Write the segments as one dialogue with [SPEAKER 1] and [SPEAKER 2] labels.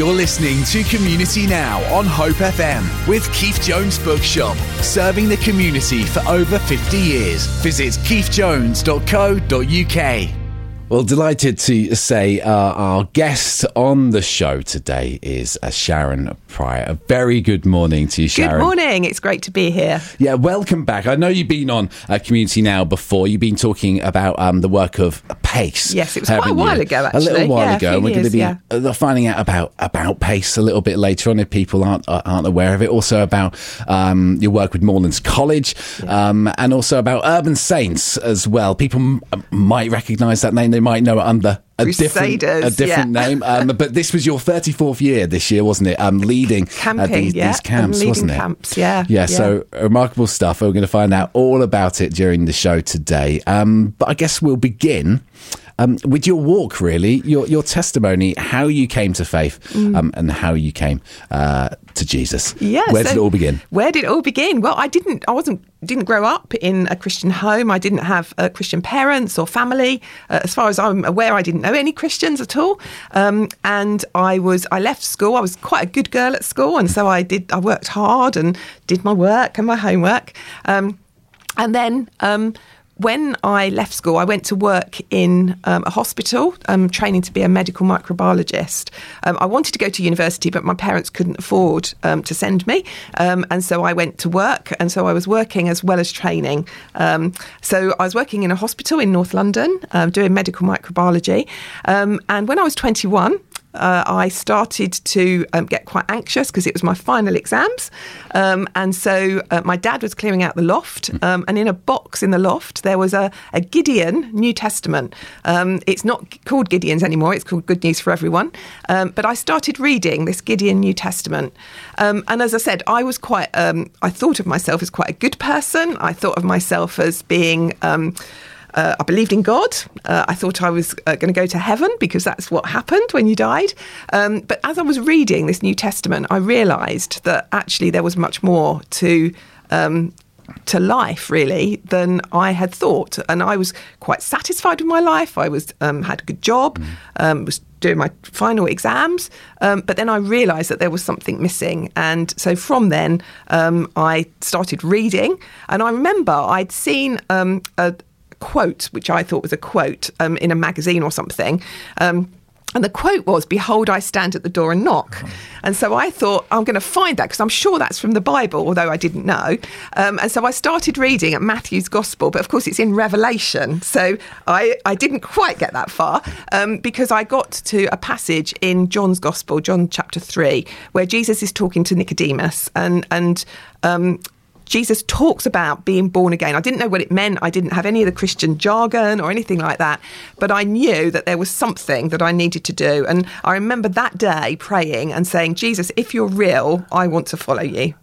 [SPEAKER 1] You're listening to Community Now on Hope FM with Keith Jones Bookshop, serving the community for over 50 years. Visit keithjones.co.uk.
[SPEAKER 2] Well, delighted to say uh, our guest on the show today is uh, Sharon Prior. A very good morning to you, Sharon.
[SPEAKER 3] Good morning. It's great to be here.
[SPEAKER 2] Yeah, welcome back. I know you've been on uh, Community Now before. You've been talking about um, the work of PACE.
[SPEAKER 3] Yes, it was quite a while
[SPEAKER 2] you?
[SPEAKER 3] ago, actually.
[SPEAKER 2] A little while
[SPEAKER 3] yeah,
[SPEAKER 2] ago.
[SPEAKER 3] and
[SPEAKER 2] we're going to be
[SPEAKER 3] yeah.
[SPEAKER 2] uh, finding out about, about PACE a little bit later on if people aren't uh, aren't aware of it. Also about um, your work with Moorlands College yeah. um, and also about Urban Saints as well. People m- might recognise that name. They might know it under a different, a different
[SPEAKER 3] yeah.
[SPEAKER 2] name. Um, but this was your 34th year this year, wasn't it? Um, leading
[SPEAKER 3] Camping,
[SPEAKER 2] uh, these,
[SPEAKER 3] yeah.
[SPEAKER 2] these camps, wasn't it?
[SPEAKER 3] Camps, yeah,
[SPEAKER 2] yeah. Yeah, so remarkable stuff. We're going to find out all about it during the show today. Um, but I guess we'll begin. Um, with your walk, really, your your testimony, how you came to faith,
[SPEAKER 3] Mm.
[SPEAKER 2] um, and how you came uh, to Jesus.
[SPEAKER 3] Yeah,
[SPEAKER 2] where
[SPEAKER 3] so
[SPEAKER 2] did it all begin?
[SPEAKER 3] Where did it all begin? Well, I didn't. I wasn't. Didn't grow up in a Christian home. I didn't have uh, Christian parents or family. Uh, as far as I'm aware, I didn't know any Christians at all. Um, and I was. I left school. I was quite a good girl at school, and so I did. I worked hard and did my work and my homework. Um, and then. Um, when I left school, I went to work in um, a hospital, um, training to be a medical microbiologist. Um, I wanted to go to university, but my parents couldn't afford um, to send me. Um, and so I went to work. And so I was working as well as training. Um, so I was working in a hospital in North London doing medical microbiology. and when I was 21, uh, I started to um, get quite anxious because it was my final exams. Um, and so uh, my dad was clearing out the loft, um, and in a box in the loft, there was a, a Gideon New Testament. Um, it's not called Gideon's anymore, it's called Good News for Everyone. Um, but I started reading this Gideon New Testament. Um, and as I said, I was quite, I thought of myself as quite a good person. I thought of myself as being. Uh, I believed in God. Uh, I thought I was uh, going to go to heaven because that's what happened when you died. Um, but as I was reading this New Testament, I realised that actually there was much more to. Um, to life really than I had thought, and I was quite satisfied with my life. I was um, had a good job, um, was doing my final exams, um, but then I realised that there was something missing, and so from then um, I started reading. And I remember I'd seen um, a, quote, which I thought was a quote um, in a magazine or something. Um, and the quote was, Behold, I stand at the door and knock. And so I thought, I'm going to find that because I'm sure that's from the Bible, although I didn't know. Um, and so I started reading at Matthew's Gospel, but of course it's in Revelation. So I, I didn't quite get that far um, because I got to a passage in John's Gospel, John chapter 3, where Jesus is talking to Nicodemus. And, and um, Jesus talks about being born again. I didn't know what it meant. I didn't have any of the Christian jargon or anything like that. But I knew that there was something that I needed to do. And I remember that day praying and saying, Jesus, if you're real, I want to follow you.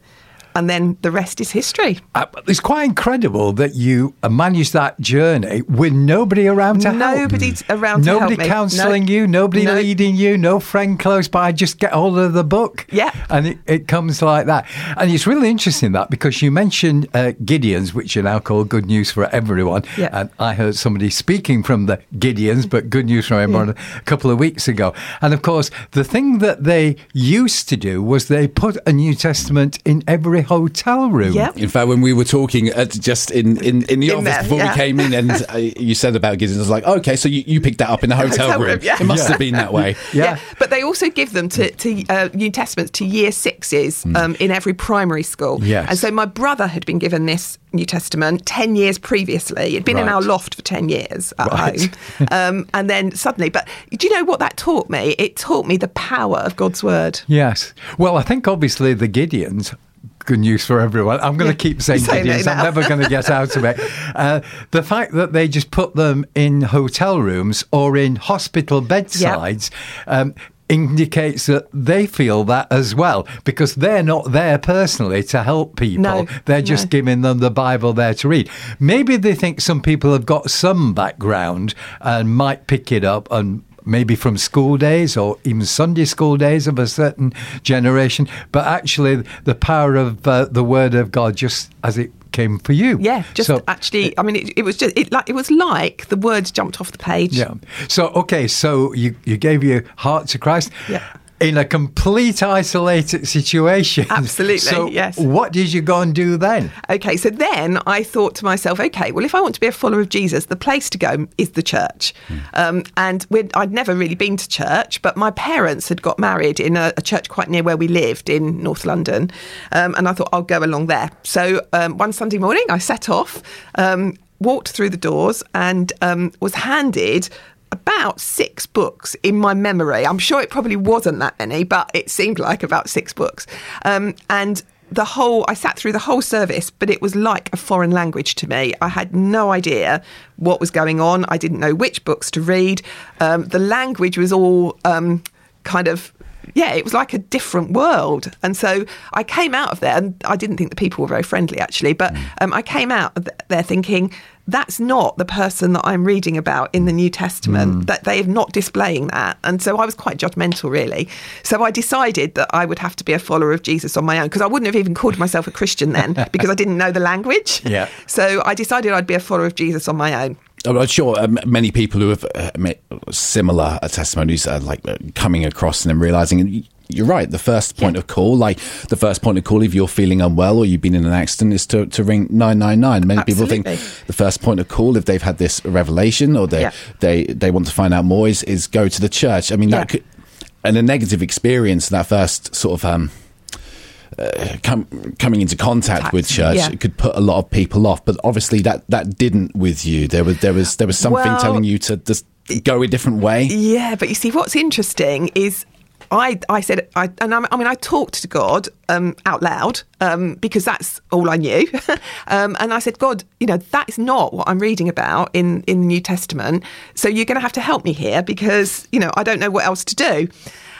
[SPEAKER 3] And then the rest is history.
[SPEAKER 4] Uh, it's quite incredible that you managed that journey with nobody around to help.
[SPEAKER 3] Nobody's around to
[SPEAKER 4] Nobody
[SPEAKER 3] help
[SPEAKER 4] counselling
[SPEAKER 3] No.
[SPEAKER 4] you, nobody
[SPEAKER 3] No.
[SPEAKER 4] leading you, no friend close by. Just get hold of the book.
[SPEAKER 3] Yeah.
[SPEAKER 4] And it, it comes like that. And it's really interesting that because you mentioned uh, Gideons, which are now called Good News for Everyone.
[SPEAKER 3] Yeah.
[SPEAKER 4] And I heard somebody speaking from the Gideons, but Good News for Everyone a couple of weeks ago. And of course, the thing that they used to do was they put a New Testament in every hotel room.
[SPEAKER 3] Yeah.
[SPEAKER 2] In fact, when we were talking uh, just in, in, in the
[SPEAKER 3] In
[SPEAKER 2] office
[SPEAKER 3] there,
[SPEAKER 2] before
[SPEAKER 3] yeah.
[SPEAKER 2] we came in, and uh, you said about Gideon, I was like, okay, so you, you picked that up in the hotel,
[SPEAKER 3] Hotel
[SPEAKER 2] room.
[SPEAKER 3] room, yeah.
[SPEAKER 2] It must
[SPEAKER 4] Yeah.
[SPEAKER 2] have been that way.
[SPEAKER 4] Yeah.
[SPEAKER 3] But they also give them to, to uh, New Testaments to year sixes um, in every primary school.
[SPEAKER 4] Yes.
[SPEAKER 3] And so my brother had been given this New Testament 10 years previously. It'd been in our loft for 10 years at
[SPEAKER 4] Right.
[SPEAKER 3] home. Um, and then suddenly, but do you know what that taught me? It taught me the power of God's word.
[SPEAKER 4] Yes. Well, I think obviously the Gideons. Good news for everyone. I'm going to keep saying
[SPEAKER 3] it
[SPEAKER 4] I'm never going to get out of it. Uh, the fact that they just put them in hotel rooms or in hospital bedsides um, indicates that they feel that as well because they're not there personally to help people.
[SPEAKER 3] No,
[SPEAKER 4] they're just
[SPEAKER 3] no.
[SPEAKER 4] giving them the Bible there to read. Maybe they think some people have got some background and might pick it up and maybe from school days or even Sunday school days of a certain generation, but actually the power of uh, the Word of God just as it came for you.
[SPEAKER 3] Yeah, just
[SPEAKER 4] So-
[SPEAKER 3] actually, I mean, it, it was just it like it was like the words jumped off the page.
[SPEAKER 4] Yeah. So okay, so you you gave your heart to Christ.
[SPEAKER 3] Yeah.
[SPEAKER 4] In a complete isolated situation.
[SPEAKER 3] Absolutely,
[SPEAKER 4] So,
[SPEAKER 3] yes.
[SPEAKER 4] what did you go and do then?
[SPEAKER 3] Okay, so then I thought to myself, okay, well, if I want to be a follower of Jesus, the place to go is the church. Um, and we'd, I'd never really been to church, but my parents had got married in a, a church quite near where we lived in North London. Um, and I thought I'll go along there. So um, one Sunday morning, I set off, um, walked through the doors, and um, was handed about six books in my memory. I'm sure it probably wasn't that many, but it seemed like about six books. Um, and the whole, I sat through the whole service, but it was like a foreign language to me. I had no idea what was going on. I didn't know which books to read. Um, the language was all um, kind of yeah, it was like a different world. And so I came out of there, and I didn't think the people were very friendly actually, but um, I came out of there thinking, that's not the person that I'm reading about in the New Testament, that they are not displaying that. And so I was quite judgmental, really. So I decided that I would have to be a follower of Jesus on my own, because I wouldn't have even called myself a Christian then, because I didn't know the language.
[SPEAKER 4] Yeah.
[SPEAKER 3] So I decided I'd be a follower of Jesus on my own.
[SPEAKER 2] I'm sure um, many people who have uh, made similar uh, testimonies are like uh, coming across and then realizing. You're right. The first point
[SPEAKER 3] Yeah.
[SPEAKER 2] of call, like the first point of call, if you're feeling unwell or you've been in an accident, is to, to ring nine nine nine. Many people think the first point of call, if they've had this revelation or they
[SPEAKER 3] Yeah.
[SPEAKER 2] they they want to find out more, is is go to the church. I mean, that
[SPEAKER 3] Yeah.
[SPEAKER 2] could, and a negative experience, that first sort of um, uh, com- coming into contact
[SPEAKER 3] Contact,
[SPEAKER 2] with church
[SPEAKER 3] yeah.
[SPEAKER 2] could put a lot of people off. But obviously, that that didn't with you. There was there was there was something
[SPEAKER 3] Well-
[SPEAKER 2] telling you to just go a different way.
[SPEAKER 3] Yeah, but you see, what's interesting is I, I said, I, and I, I mean, I talked to God um, out loud um, because that's all I knew. um, and I said, God, you know, that is not what I'm reading about in, in the New Testament. So you're going to have to help me here because, you know, I don't know what else to do.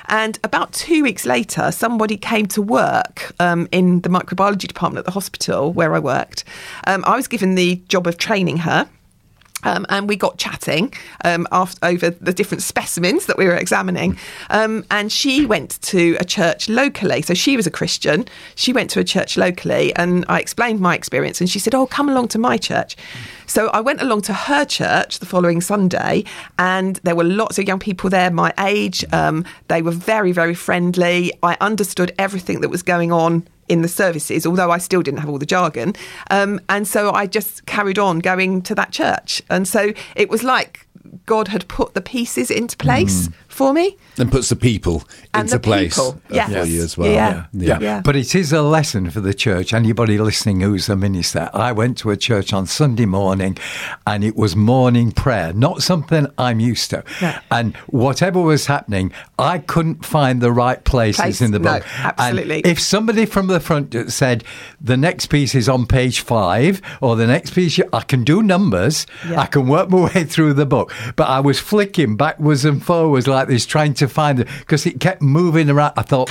[SPEAKER 3] And about two weeks later, somebody came to work um, in the microbiology department at the hospital where I worked. Um, I was given the job of training her. Um, and we got chatting um, after, over the different specimens that we were examining. Um, and she went to a church locally. So she was a Christian. She went to a church locally, and I explained my experience. And she said, Oh, come along to my church. So I went along to her church the following Sunday, and there were lots of young people there my age. Um, they were very, very friendly. I understood everything that was going on in the services, although I still didn't have all the jargon. Um, and so I just carried on going to that church. And so it was like God had put the pieces into place for me.
[SPEAKER 2] and puts the people
[SPEAKER 3] And
[SPEAKER 2] into
[SPEAKER 3] the
[SPEAKER 2] place
[SPEAKER 3] people,
[SPEAKER 2] uh,
[SPEAKER 3] yes.
[SPEAKER 2] for you as well.
[SPEAKER 3] Yeah.
[SPEAKER 2] yeah.
[SPEAKER 3] Yeah.
[SPEAKER 4] But it is a lesson for the church. Anybody listening who's a minister, I went to a church on Sunday morning and it was morning prayer, not something I'm used to.
[SPEAKER 3] No.
[SPEAKER 4] And whatever was happening, I couldn't find the right places
[SPEAKER 3] Place,
[SPEAKER 4] in the
[SPEAKER 3] no,
[SPEAKER 4] book.
[SPEAKER 3] absolutely.
[SPEAKER 4] And if somebody from the front said, the next piece is on page five, or the next piece, I can do numbers,
[SPEAKER 3] Yeah.
[SPEAKER 4] I can work my way through the book. But I was flicking backwards and forwards like this, trying to find it because it kept moving around. I thought,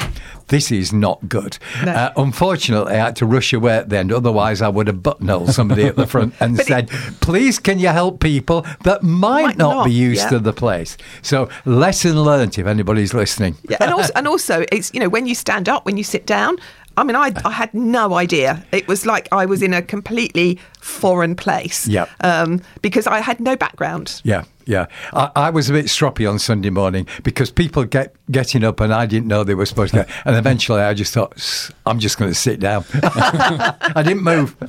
[SPEAKER 4] this is not good.
[SPEAKER 3] No.
[SPEAKER 4] Uh, unfortunately, I had to rush away at the end. Otherwise, I would have buttonholed somebody at the front and
[SPEAKER 3] But it-
[SPEAKER 4] said, please, can you help people that might,
[SPEAKER 3] Might
[SPEAKER 4] not,
[SPEAKER 3] not,
[SPEAKER 4] be used
[SPEAKER 3] yeah.
[SPEAKER 4] to the place? So, lesson learnt if anybody's listening.
[SPEAKER 3] Yeah, and also, and also, it's you know when you stand up, when you sit down. I mean, I, I had no idea. It was like I was in a completely foreign place.
[SPEAKER 4] Yep.
[SPEAKER 3] Um, because I had no background.
[SPEAKER 4] Yeah, yeah. I, I was a bit stroppy on Sunday morning because people get getting up and I didn't know they were supposed to get. And eventually I just thought, I'm just going to sit down. I didn't move.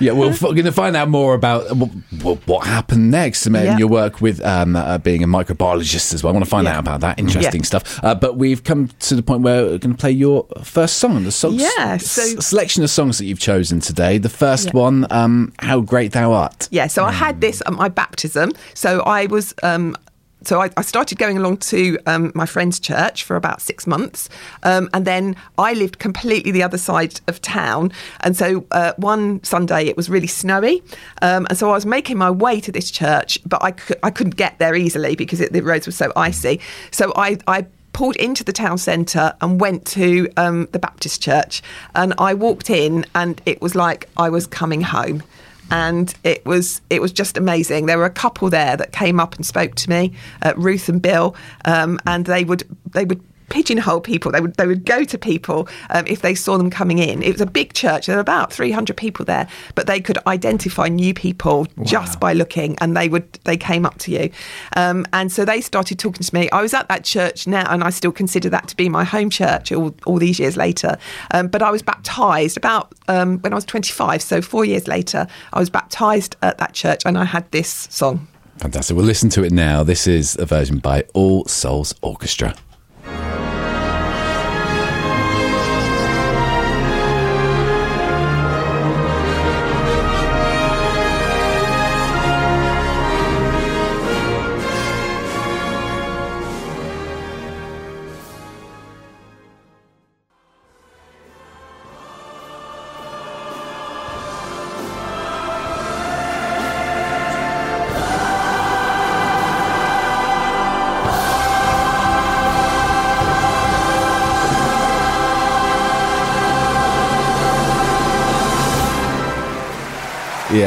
[SPEAKER 2] Yeah, well, we're going to find out more about what, what, what happened next and
[SPEAKER 3] Yeah.
[SPEAKER 2] your work with um, uh, being a microbiologist as well. I want to find
[SPEAKER 3] Yeah.
[SPEAKER 2] out about that. Interesting
[SPEAKER 3] Yeah.
[SPEAKER 2] stuff. Uh, but we've come to the point where we're going to play your first song. The songs,
[SPEAKER 3] Yeah, so-
[SPEAKER 2] s- selection of songs that you've chosen today. The first
[SPEAKER 3] Yeah.
[SPEAKER 2] one, um, "How Great Thou Art."
[SPEAKER 3] Yeah, so I had this at my baptism. So I was. Um, so I, I started going along to um, my friend's church for about six months, um, and then I lived completely the other side of town. And so uh, one Sunday it was really snowy, um, and so I was making my way to this church, but I, I couldn't get there easily because it, the roads were so icy. So I, I pulled into the town centre and went to um, the Baptist church, and I walked in, and it was like I was coming home and it was it was just amazing. There were a couple there that came up and spoke to me, uh, Ruth and Bill, um, and they would they would pigeonhole people. They would they would go to people um, if they saw them coming in. It was a big church. There were about 300 people there, but they could identify new people wow. just by looking, and they would they came up to you, um, and so they started talking to me. I was at that church now, and I still consider that to be my home church all, all these years later. Um, but I was baptized about um, when I was 25, so four years later, I was baptized at that church, and I had this song.
[SPEAKER 2] Fantastic. We'll listen to it now. This is a version by All Souls Orchestra.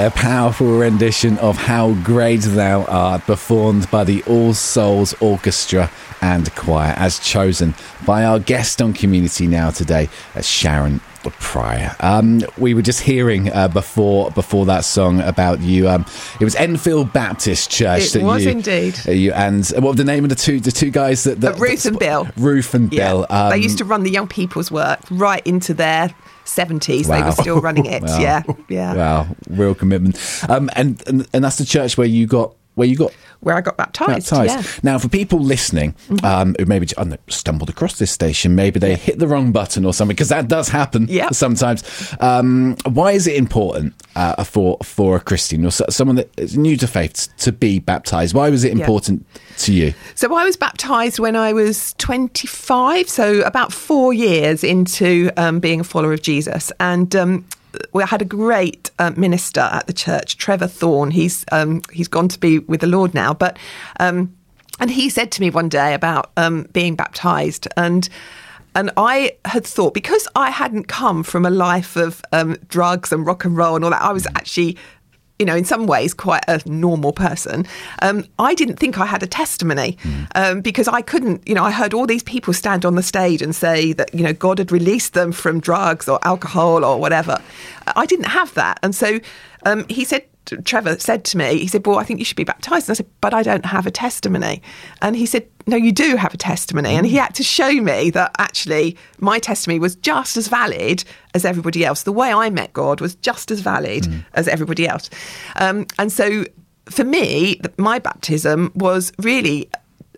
[SPEAKER 2] A powerful rendition of How Great Thou Art, performed by the All Souls Orchestra and Choir, as chosen by our guest on Community Now today, as Sharon Prior. Um, we were just hearing uh, before before that song about you. Um, it was Enfield Baptist Church.
[SPEAKER 3] It was
[SPEAKER 2] you,
[SPEAKER 3] indeed.
[SPEAKER 2] Uh, you, and what was the name of the two the two guys that, that
[SPEAKER 3] uh, Ruth and Bill.
[SPEAKER 2] Ruth and yeah. Bill.
[SPEAKER 3] Um, they used to run the young people's work right into their 70s wow. they were still running it wow. yeah yeah
[SPEAKER 2] wow real commitment um, and, and and that's the church where you got where you got
[SPEAKER 3] where I got baptized. baptized. Yeah.
[SPEAKER 2] Now, for people listening mm-hmm. um, who maybe stumbled across this station, maybe they hit the wrong button or something, because that does happen yep. sometimes. Um, why is it important uh, for for a Christian or someone that is new to faith to be baptized? Why was it important yep. to you?
[SPEAKER 3] So, I was baptized when I was 25, so about four years into um, being a follower of Jesus. And um, we had a great uh, minister at the church, Trevor Thorn. He's um, he's gone to be with the Lord now, but um, and he said to me one day about um, being baptized and. And I had thought because I hadn't come from a life of um, drugs and rock and roll and all that, I was actually you know, in some ways, quite a normal person. Um, I didn't think I had a testimony mm. um, because I couldn't, you know, I heard all these people stand on the stage and say that, you know, God had released them from drugs or alcohol or whatever. I didn't have that. And so um, he said, Trevor said to me, he said, Well, I think you should be baptized. And I said, But I don't have a testimony. And he said, No, you do have a testimony. And he had to show me that actually my testimony was just as valid as everybody else. The way I met God was just as valid mm. as everybody else. Um, and so for me, my baptism was really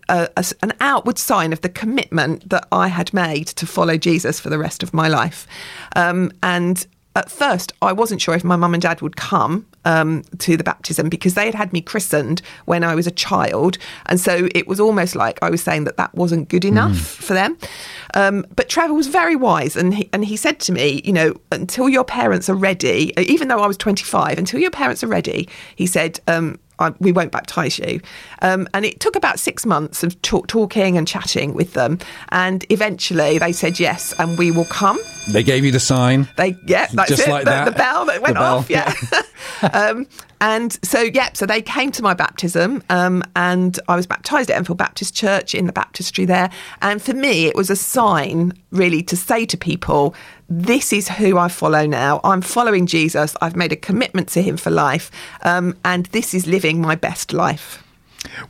[SPEAKER 3] a, a, an outward sign of the commitment that I had made to follow Jesus for the rest of my life. Um, and at first, I wasn't sure if my mum and dad would come um, to the baptism because they had had me christened when I was a child. And so it was almost like I was saying that that wasn't good enough mm. for them. Um, but Trevor was very wise and he, and he said to me, you know, until your parents are ready, even though I was 25, until your parents are ready, he said, um, I, we won't baptize you. Um, and it took about six months of talk, talking and chatting with them. And eventually they said yes, and we will come.
[SPEAKER 2] They gave you the sign.
[SPEAKER 3] They, yeah, that's
[SPEAKER 2] Just
[SPEAKER 3] it.
[SPEAKER 2] like
[SPEAKER 3] the,
[SPEAKER 2] that.
[SPEAKER 3] the bell that went off. Yeah. um, and so, yeah, so they came to my baptism, um, and I was baptized at Enfield Baptist Church in the baptistry there. And for me, it was a sign, really, to say to people, this is who I follow now. I'm following Jesus. I've made a commitment to him for life. Um, and this is living my best life.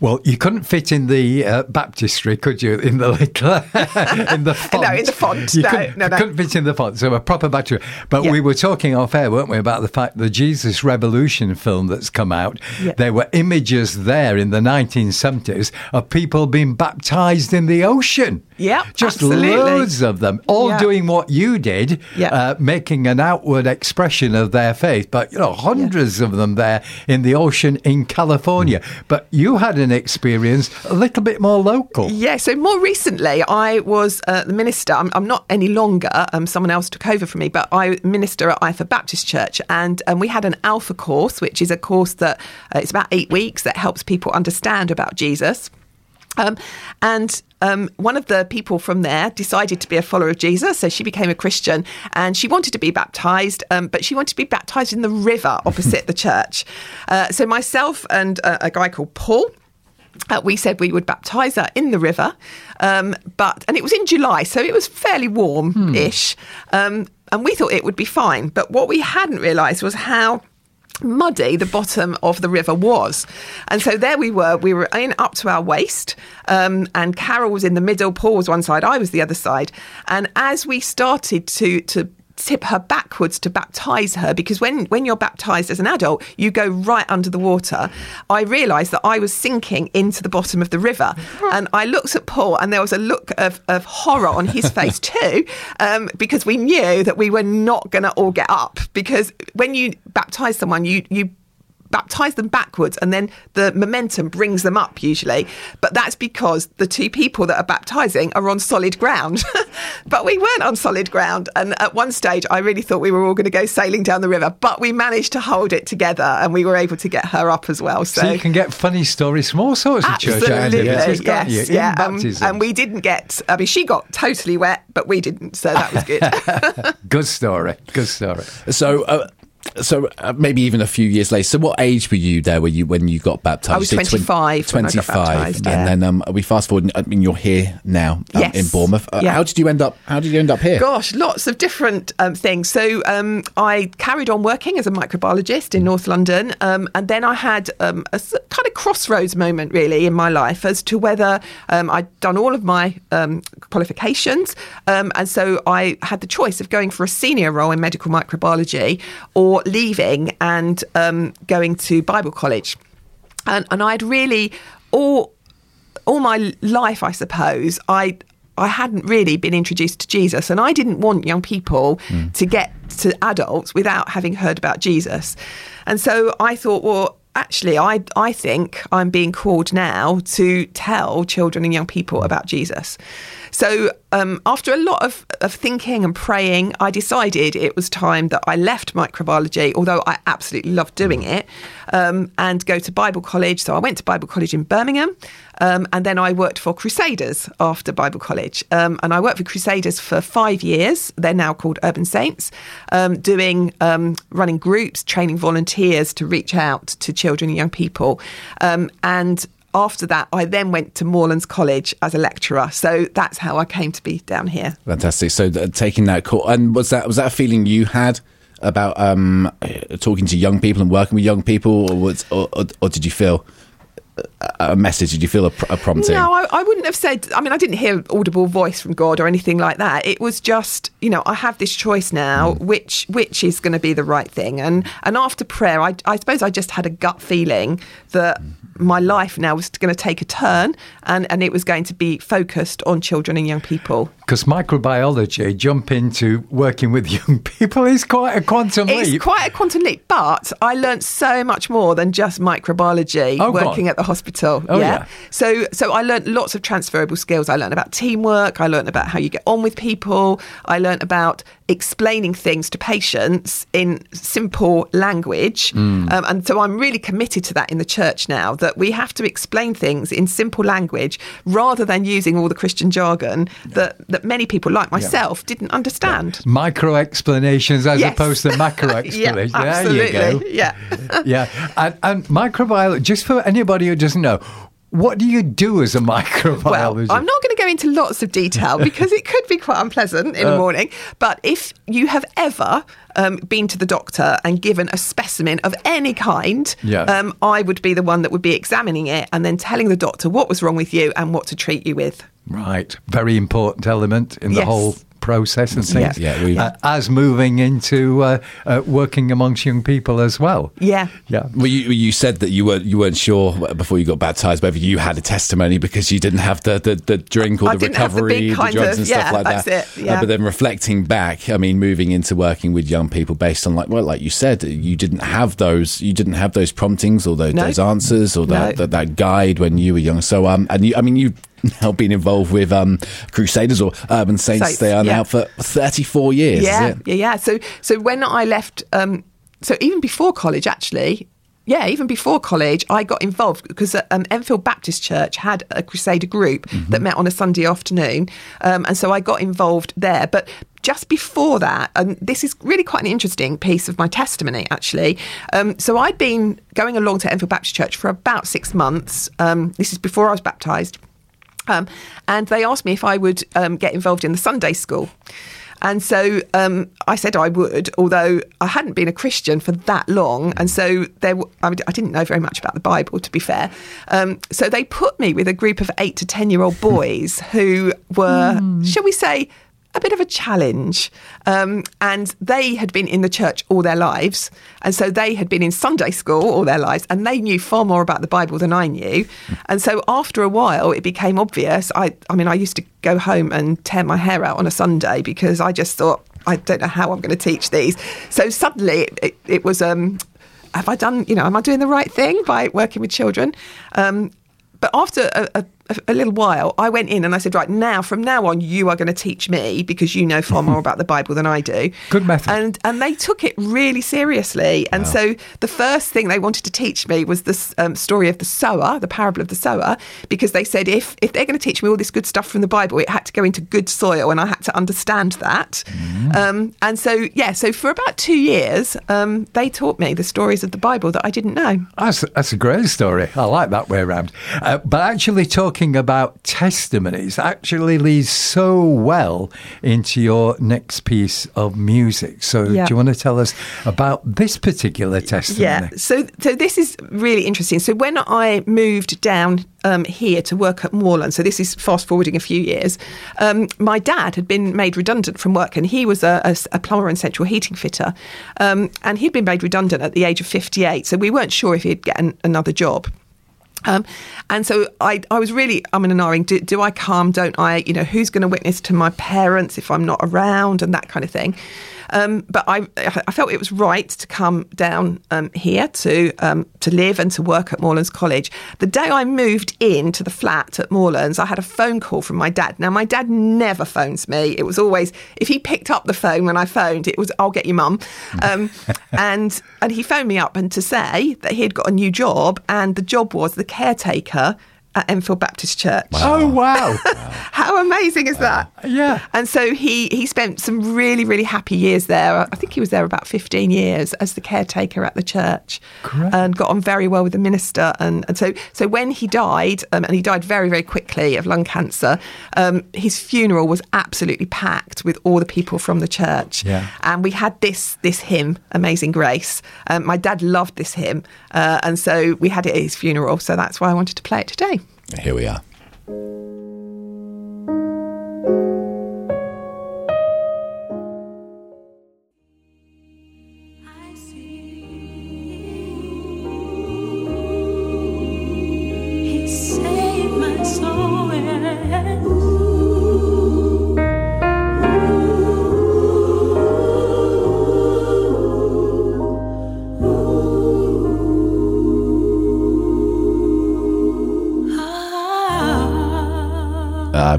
[SPEAKER 4] Well, you couldn't fit in the uh, baptistry, could you? In the little, in the font.
[SPEAKER 3] no, in the font. You no,
[SPEAKER 4] couldn't,
[SPEAKER 3] no, no.
[SPEAKER 4] couldn't fit in the font. So a proper baptistry. But
[SPEAKER 3] Yeah.
[SPEAKER 4] we were talking off air, weren't we, about the fact the Jesus Revolution film that's come out.
[SPEAKER 3] Yeah.
[SPEAKER 4] There were images there in the 1970s of people being baptized in the ocean.
[SPEAKER 3] Yeah,
[SPEAKER 4] just
[SPEAKER 3] absolutely.
[SPEAKER 4] loads of them, all
[SPEAKER 3] Yeah.
[SPEAKER 4] doing what you did,
[SPEAKER 3] Yeah.
[SPEAKER 4] uh, making an outward expression of their faith. But you know, hundreds of them there in the ocean in California. But you had an experience a little bit more local.
[SPEAKER 3] Yeah, so more recently, I was uh, the minister. I'm, I'm not any longer. Um, someone else took over for me, but I minister at Iford Baptist Church, and and we had an Alpha course, which is a course that uh, it's about eight weeks that helps people understand about Jesus. Um, and um, one of the people from there decided to be a follower of Jesus, so she became a Christian, and she wanted to be baptized, um, but she wanted to be baptized in the river opposite the church. Uh, so myself and uh, a guy called Paul. uh, we said we would baptise her in the river, um, but and it was in July, so it was fairly warm-ish, um, and we thought it would be fine. But what we hadn't realised was how muddy the bottom of the river was. And so there we were, we were in up to our waist, um, and Carol was in the middle, Paul was one side, I was the other side. And as we started to to tip her backwards to baptize her because when when you're baptized as an adult you go right under the water. I realized that i was sinking into the bottom of the river. And i looked at paul and there was a look of, of horror on his face too um, because we knew that we were not going to all get up because when you baptize someone you you baptize them backwards and then the momentum brings them up usually. But that's because the two people that are baptizing are on solid ground. but we weren't on solid ground. And at one stage, I really thought we were all going to go sailing down the river, but we managed to hold it together and we were able to get her up as well. So,
[SPEAKER 4] So you can get funny stories from all sorts of church
[SPEAKER 3] Absolutely,
[SPEAKER 4] ideas,
[SPEAKER 3] yes,
[SPEAKER 4] can't you? In
[SPEAKER 3] yeah. Um, and we didn't get. I mean, she got totally wet, but we didn't, so that was good.
[SPEAKER 4] Good story. Good story.
[SPEAKER 2] So, uh, so uh, maybe even a few years later. So, what age were you there? Were you when you got baptized?
[SPEAKER 3] I was
[SPEAKER 2] You say twen-
[SPEAKER 3] 25 when I got
[SPEAKER 2] Twenty-five,
[SPEAKER 3] baptised, yeah.
[SPEAKER 2] and then um, we fast forward. I mean, you're here now um,
[SPEAKER 3] Yes.
[SPEAKER 2] in Bournemouth. Uh,
[SPEAKER 3] Yeah.
[SPEAKER 2] How did you end up? How did you end up here?
[SPEAKER 3] Gosh, lots of different um, things. So um, I carried on working as a microbiologist in North London, um, and then I had um, a kind of crossroads moment really in my life as to whether um, I'd done all of my um, qualifications, um, and so I had the choice of going for a senior role in medical microbiology or leaving and um, going to Bible college, and, and I'd really all all my life, I suppose, I I hadn't really been introduced to Jesus, and I didn't want young people to get to adults without having heard about Jesus. And so I thought, well, actually, I I think I'm being called now to tell children and young people about Jesus. So um, after a lot of, of thinking and praying, I decided it was time that I left microbiology, although I absolutely loved doing it, um, and go to Bible college. So I went to Bible college in Birmingham, um, and then I worked for Crusaders after Bible college. Um, and I worked for Crusaders for five years. They're now called Urban Saints, um, doing um, running groups, training volunteers to reach out to children and young people. Um, and after that, I then went to Moorlands College as a lecturer. So that's how I came to be down here.
[SPEAKER 2] Fantastic. So, uh, taking that call, and was that was that a feeling you had? About um, uh, talking to young people and working with young people, or, was, or, or, or did you feel a- a message? Did you feel a, pr- a prompting?
[SPEAKER 3] No, I, I wouldn't have said. I mean, I didn't hear audible voice from God or anything like that. It was just, you know, I have this choice now, which which is going to be the right thing. And and after prayer, I, I suppose I just had a gut feeling that my life now was going to take a turn, and and it was going to be focused on children and young people.
[SPEAKER 4] Because microbiology, jump into working with young people is quite a quantum
[SPEAKER 3] It's
[SPEAKER 4] leap.
[SPEAKER 3] It's quite a quantum leap, but I learnt so much more than just microbiology
[SPEAKER 4] Oh,
[SPEAKER 3] working
[SPEAKER 4] on.
[SPEAKER 3] at the hospital.
[SPEAKER 4] Oh, yeah.
[SPEAKER 3] So so I learnt lots of transferable skills. I learnt about teamwork, I learnt about how you get on with people, I learnt about explaining things to patients in simple language.
[SPEAKER 4] Hmm.
[SPEAKER 3] Um, and so I'm really committed to that in the church now that we have to explain things in simple language rather than using all the Christian jargon that, that many people like myself didn't understand.
[SPEAKER 4] Micro explanations as
[SPEAKER 3] Yes.
[SPEAKER 4] opposed to macro explanations.
[SPEAKER 3] Yeah, absolutely.
[SPEAKER 4] There you go.
[SPEAKER 3] Yeah.
[SPEAKER 4] yeah. And, and microbiology, just for anybody who doesn't know, what do you do as a microbiologist?
[SPEAKER 3] Well, I'm not going to go into lots of detail because it could be quite unpleasant in
[SPEAKER 4] Uh.
[SPEAKER 3] the morning. But if you have ever um, been to the doctor and given a specimen of any kind,
[SPEAKER 4] Yeah.
[SPEAKER 3] um, I would be the one that would be examining it and then telling the doctor what was wrong with you and what to treat you with.
[SPEAKER 4] Right. Very important element in the
[SPEAKER 3] Yes.
[SPEAKER 4] whole process and things.
[SPEAKER 2] Yeah. Yeah, we-
[SPEAKER 4] uh, as moving into uh, uh, working amongst young people as well.
[SPEAKER 3] Yeah.
[SPEAKER 4] Yeah.
[SPEAKER 2] Well, you, you said that you weren't you weren't sure before you got baptized whether you had a testimony because you didn't have the, the, the drink or
[SPEAKER 3] I
[SPEAKER 2] the
[SPEAKER 3] didn't the
[SPEAKER 2] recovery, the,
[SPEAKER 3] kind
[SPEAKER 2] drugs
[SPEAKER 3] of-
[SPEAKER 2] and stuff
[SPEAKER 3] yeah,
[SPEAKER 2] like that.
[SPEAKER 3] that's it,
[SPEAKER 2] Uh,
[SPEAKER 3] yeah.
[SPEAKER 2] but then reflecting back, I mean, moving into working with young people based on like well, like you said, you didn't have those you didn't have those promptings or those,
[SPEAKER 3] No.
[SPEAKER 2] those answers or that,
[SPEAKER 3] No.
[SPEAKER 2] that that guide when you were young. So um, and you, I mean, you've now been involved with um Crusaders or Urban Saints.
[SPEAKER 3] Saints,
[SPEAKER 2] they are
[SPEAKER 3] yeah.
[SPEAKER 2] now for thirty four years.
[SPEAKER 3] yeah, yeah, yeah. So, so when I left, um, so even before college, actually, yeah, even before college, I got involved because um, Enfield Baptist Church had a Crusader group
[SPEAKER 2] Mm-hmm.
[SPEAKER 3] that met on a Sunday afternoon, um, and so I got involved there. But just before that, and this is really quite an interesting piece of my testimony, actually. Um, so I'd been going along to Enfield Baptist Church for about six months. Um, this is before I was baptised. Um, and they asked me if I would um, get involved in the Sunday school. And so um, I said I would, although I hadn't been a Christian for that long. And so there, w- I, mean, I didn't know very much about the Bible, to be fair. Um, so they put me with a group of eight to 10 year old boys who were, shall we say, a bit of a challenge. Um, and they had been in the church all their lives. And so they had been in Sunday school all their lives and they knew far more about the Bible than I knew. And so after a while, it became obvious. I, I mean, I used to go home and tear my hair out on a Sunday because I just thought, I don't know how I'm going to teach these. So suddenly it, it, was, um, have I done, you know, am I doing the right thing by working with children? Um, but after a, a, a little while, I went in and I said, right now, from now on, you are going to teach me because you know far more about the Bible than I do.
[SPEAKER 4] Good method.
[SPEAKER 3] And and they took it really seriously. And so the first thing they wanted to teach me was this um, story of the sower, the parable of the sower, because they said if if they're going to teach me all this good stuff from the Bible, it had to go into good soil, and I had to understand that. Um, and so yeah, so for about two years, um, they taught me the stories of the Bible that I didn't know.
[SPEAKER 4] That's, that's a great story. I like that way around. Uh, but actually, talking about testimonies actually leads so well into your next piece of music. So,
[SPEAKER 3] Yeah.
[SPEAKER 4] do you want to tell us about this particular testimony?
[SPEAKER 3] Yeah. So, so this is really interesting. So, when I moved down um, here to work at Moorland, so this is fast forwarding a few years, um, my dad had been made redundant from work, and he was a, a, a plumber and central heating fitter, um, and he'd been made redundant at the age of fifty-eight. So we weren't sure if he'd get an, another job. Um, and so I, I was really I'm and ahhing. Do, do I come? Don't I? You know, who's going to witness to my parents if I'm not around and that kind of thing. Um, but I, I felt it was right to come down um, here to um, to live and to work at Moorlands College. The day I moved into the flat at Moorlands, I had a phone call from my dad. Now my dad never phones me. It was always if he picked up the phone when I phoned, it was I'll get your mum. Um, and and he phoned me up and to say that he had got a new job and the job was the caretaker at Enfield Baptist Church.
[SPEAKER 4] Oh, wow.
[SPEAKER 3] How amazing is that?
[SPEAKER 4] Yeah.
[SPEAKER 3] And so he he spent some really really happy years there. I think he was there about 15 years as the caretaker at the church,
[SPEAKER 4] Great.
[SPEAKER 3] and got on very well with the minister. And, and so so when he died, um, and he died very very quickly of lung cancer, um, his funeral was absolutely packed with all the people from the church.
[SPEAKER 4] Yeah.
[SPEAKER 3] And we had this this hymn, Amazing Grace. Um, my dad loved this hymn, uh, and so we had it at his funeral. So that's why I wanted to play it today.
[SPEAKER 2] Here we are.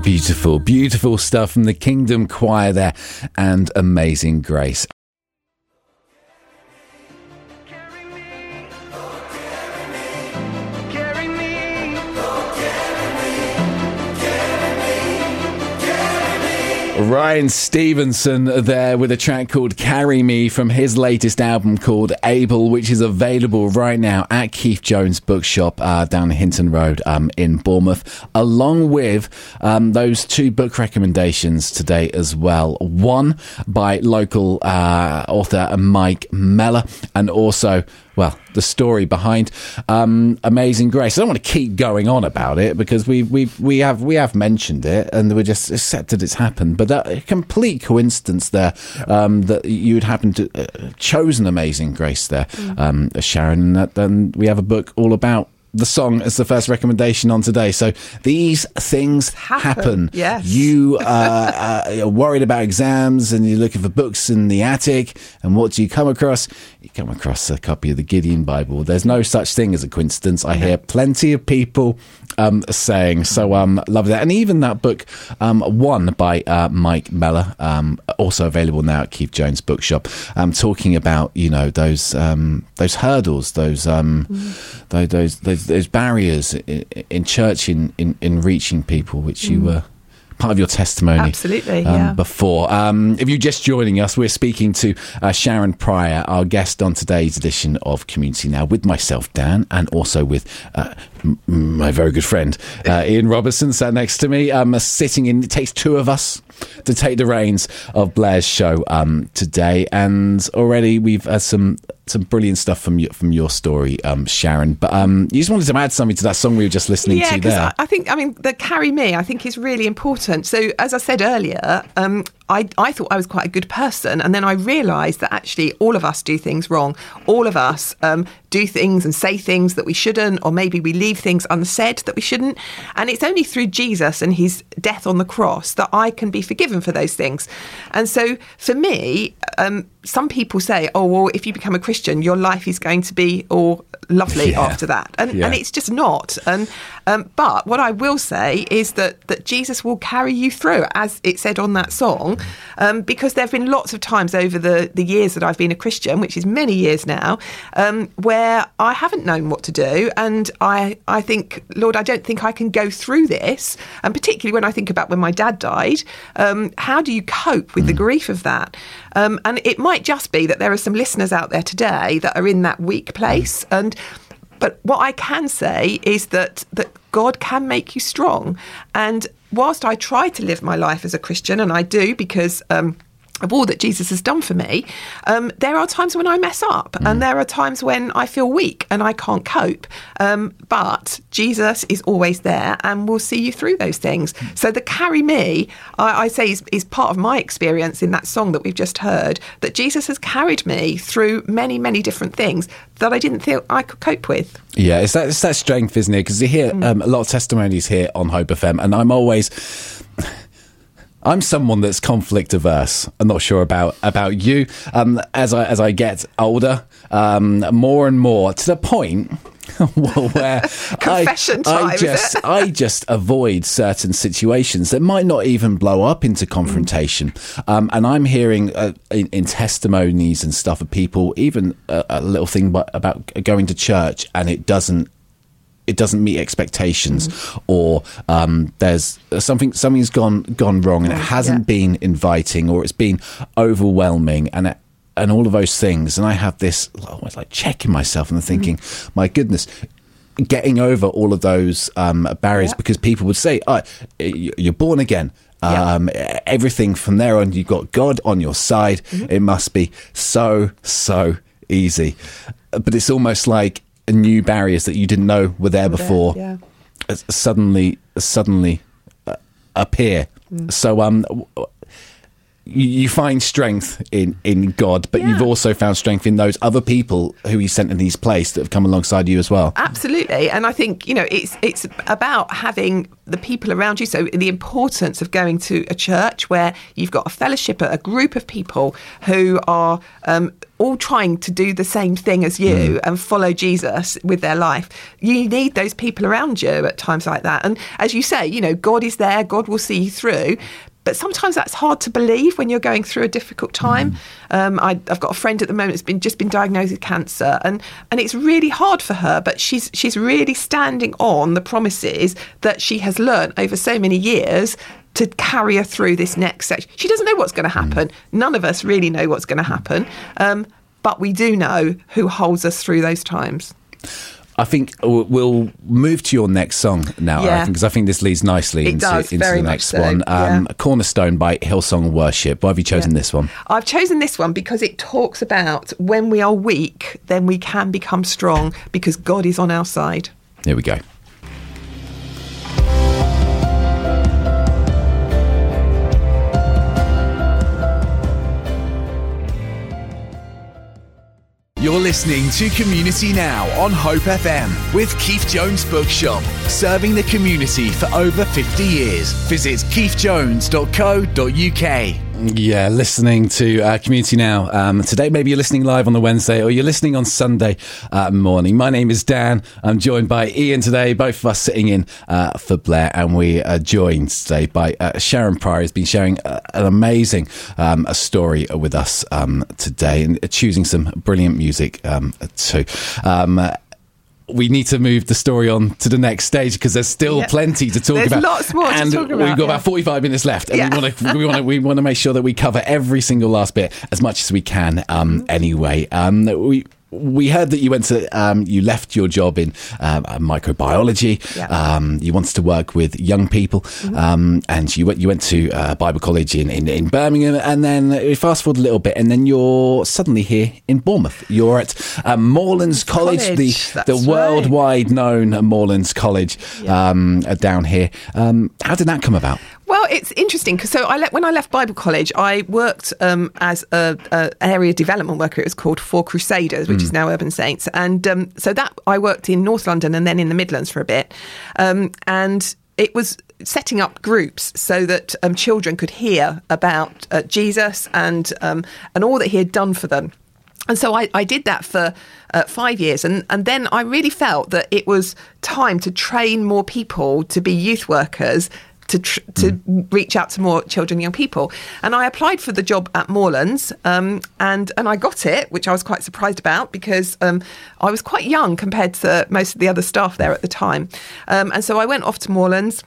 [SPEAKER 2] Beautiful, beautiful stuff from the Kingdom Choir there and Amazing Grace. Ryan Stevenson there with a track called Carry Me from his latest album called Able, which is available right now at Keith Jones Bookshop uh, down Hinton Road um, in Bournemouth, along with um, those two book recommendations today as well. One by local uh, author Mike Meller, and also well, the story behind um, Amazing Grace. I don't want to keep going on about it because we we we have we have mentioned it and we're just accepted it's happened. But that a complete coincidence there um, that you'd happen to uh, chosen Amazing Grace there, um, Sharon, and that then we have a book all about. The song as the first recommendation on today. So these things
[SPEAKER 3] Happen,
[SPEAKER 2] happen.
[SPEAKER 3] yes.
[SPEAKER 2] You uh, uh, are worried about exams and you're looking for books in the attic. And what do you come across? You come across a copy of the Gideon Bible. There's no such thing as a coincidence. I hear plenty of people um, saying. So um, love that. And even that book, um, one by uh, Mike Meller, um, also available now at Keith Jones Bookshop. Um, talking about you know those um, those hurdles, those um, tho- those, those those barriers in, in church in, in in reaching people, which you were. Part of your testimony,
[SPEAKER 3] Absolutely,
[SPEAKER 2] um,
[SPEAKER 3] yeah.
[SPEAKER 2] Before, um, if you're just joining us, we're speaking to uh, Sharon Prior, our guest on today's edition of Community Now, with myself, Dan, and also with uh, m- my very good friend uh, Ian Robertson, sat next to me, um, sitting in. It takes two of us to take the reins of Blair's show um, today, and already we've had some some brilliant stuff from your, from your story, um, Sharon. But um, you just wanted to add something to that song we were just listening
[SPEAKER 3] yeah,
[SPEAKER 2] to there.
[SPEAKER 3] I, I think I mean the carry me. I think is really important. So as I said earlier, um, I I thought I was quite a good person, and then I realised that actually all of us do things wrong. All of us um, do things and say things that we shouldn't, or maybe we leave things unsaid that we shouldn't. And it's only through Jesus and His death on the cross that I can be forgiven for those things. And so for me. Um, some people say, "Oh, well, if you become a Christian, your life is going to be all lovely
[SPEAKER 2] Yeah.
[SPEAKER 3] after that," and
[SPEAKER 2] Yeah.
[SPEAKER 3] and it's just not. And um, but what I will say is that that Jesus will carry you through, as it said on that song, um, because there have been lots of times over the the years that I've been a Christian, which is many years now, um, where I haven't known what to do, and I I think, Lord, I don't think I can go through this, and particularly when I think about when my dad died, um, how do you cope with the grief of that? Um, and it might just be that there are some listeners out there today that are in that weak place, and but what I can say is that that God can make you strong. And whilst I try to live my life as a Christian, and I do because. Um, of all that Jesus has done for me, um, there are times when I mess up, and there are times when I feel weak and I can't cope. Um, but Jesus is always there and will see you through those things. So the carry me, I, I say, is, is part of my experience in that song that we've just heard. That Jesus has carried me through many, many different things that I didn't think I could cope with.
[SPEAKER 2] Yeah, it's that it's that strength, isn't it? Because you hear um, a lot of testimonies here on Hope FM, and I'm always. I'm someone that's conflict averse. I'm not sure about about you. Um, as I as I get older, um, more and more to the point where
[SPEAKER 3] Confession
[SPEAKER 2] I,
[SPEAKER 3] time,
[SPEAKER 2] I just? I just avoid certain situations that might not even blow up into confrontation. Um, and I'm hearing uh, in, in testimonies and stuff of people, even a, a little thing about going to church and it doesn't it doesn't meet expectations or um, there's something something's gone gone wrong and it hasn't
[SPEAKER 3] yeah.
[SPEAKER 2] been inviting or it's been overwhelming and it, and all of those things and I have this almost like checking myself and thinking my goodness getting over all of those um, barriers
[SPEAKER 3] Yeah.
[SPEAKER 2] because people would say oh, you're born again
[SPEAKER 3] Yeah.
[SPEAKER 2] um, everything from there on you've got God on your side
[SPEAKER 3] Mm-hmm.
[SPEAKER 2] it must be so so easy but it's almost like new barriers that you didn't know were there before
[SPEAKER 3] yeah.
[SPEAKER 2] uh, suddenly suddenly uh, appear.
[SPEAKER 3] Mm.
[SPEAKER 2] So um, you, you find strength in in God, but you've also found strength in those other people who He sent in these place that have come alongside you as well.
[SPEAKER 3] Absolutely, and I think you know it's it's about having the people around you. So the importance of going to a church where you've got a fellowship, a group of people who are um, all trying to do the same thing as you and follow Jesus with their life. You need those people around you at times like that. And as you say, you know, God is there. God will see you through. But sometimes that's hard to believe when you're going through a difficult time. Um, I, I've got a friend at the moment that's been just been diagnosed with cancer, and and it's really hard for her. But she's she's really standing on the promises that she has learnt over so many years to carry her through this next section. She doesn't know what's going to happen. None of us really know what's going to happen, um, but we do know who holds us through those times.
[SPEAKER 2] I think we'll move to your next song now,
[SPEAKER 3] Yeah.
[SPEAKER 2] because I think this leads nicely
[SPEAKER 3] It
[SPEAKER 2] into,
[SPEAKER 3] does,
[SPEAKER 2] into the next
[SPEAKER 3] so,
[SPEAKER 2] one. Um,
[SPEAKER 3] yeah.
[SPEAKER 2] Cornerstone by Hillsong Worship. Why have you chosen
[SPEAKER 3] Yeah.
[SPEAKER 2] this one?
[SPEAKER 3] I've chosen this one because it talks about when we are weak, then we can become strong because God is on our side.
[SPEAKER 2] Here we go.
[SPEAKER 1] You're listening to Community Now on Hope FM with Keith Jones Bookshop, serving the community for over 50 years. Visit keithjones.co.uk.
[SPEAKER 2] Yeah, listening to uh, Community Now. Um, today, maybe you're listening live on the Wednesday or you're listening on Sunday uh, morning. My name is Dan. I'm joined by Ian today, both of us sitting in uh, for Blair, and we are joined today by uh, Sharon Prior, who's been sharing uh, an amazing um, a story with us um, today and choosing some brilliant music um, too. We need to move the story on to the next stage because there's still plenty to talk
[SPEAKER 3] There's
[SPEAKER 2] about.
[SPEAKER 3] lots more to
[SPEAKER 2] and
[SPEAKER 3] talk
[SPEAKER 2] we've got
[SPEAKER 3] yeah.
[SPEAKER 2] about 45 minutes left, and
[SPEAKER 3] Yeah.
[SPEAKER 2] we want to we want to we want to make sure that we cover every single last bit as much as we can. Um,
[SPEAKER 3] Mm-hmm.
[SPEAKER 2] anyway, um, we. We heard that you went to, um, you left your job in um, uh, microbiology.
[SPEAKER 3] Yeah. Mm-hmm.
[SPEAKER 2] Um, you wanted to work with young people, um, and you went. You went to uh, Bible College in, in, in Birmingham, and then we fast forward a little bit, and then you're suddenly here in Bournemouth. You're at um, Moorlands College,
[SPEAKER 3] College,
[SPEAKER 2] the the
[SPEAKER 3] right.
[SPEAKER 2] worldwide known Moorlands College um, uh, down here. Um, how did that come about?
[SPEAKER 3] Well, it's interesting because so I le- when I left Bible College, I worked um, as a, a area development worker. It was called For Crusaders, which is now Urban Saints, and um, so that I worked in North London and then in the Midlands for a bit, um, and it was setting up groups so that um, children could hear about uh, Jesus and um, and all that He had done for them. And so I, I did that for uh, five years. And, and then I really felt that it was time to train more people to be youth workers. To, tr- to reach out to more children and young people, and I applied for the job at Moorlands, um, and and I got it, which I was quite surprised about because um, I was quite young compared to most of the other staff there at the time, um, and so I went off to Moorlands.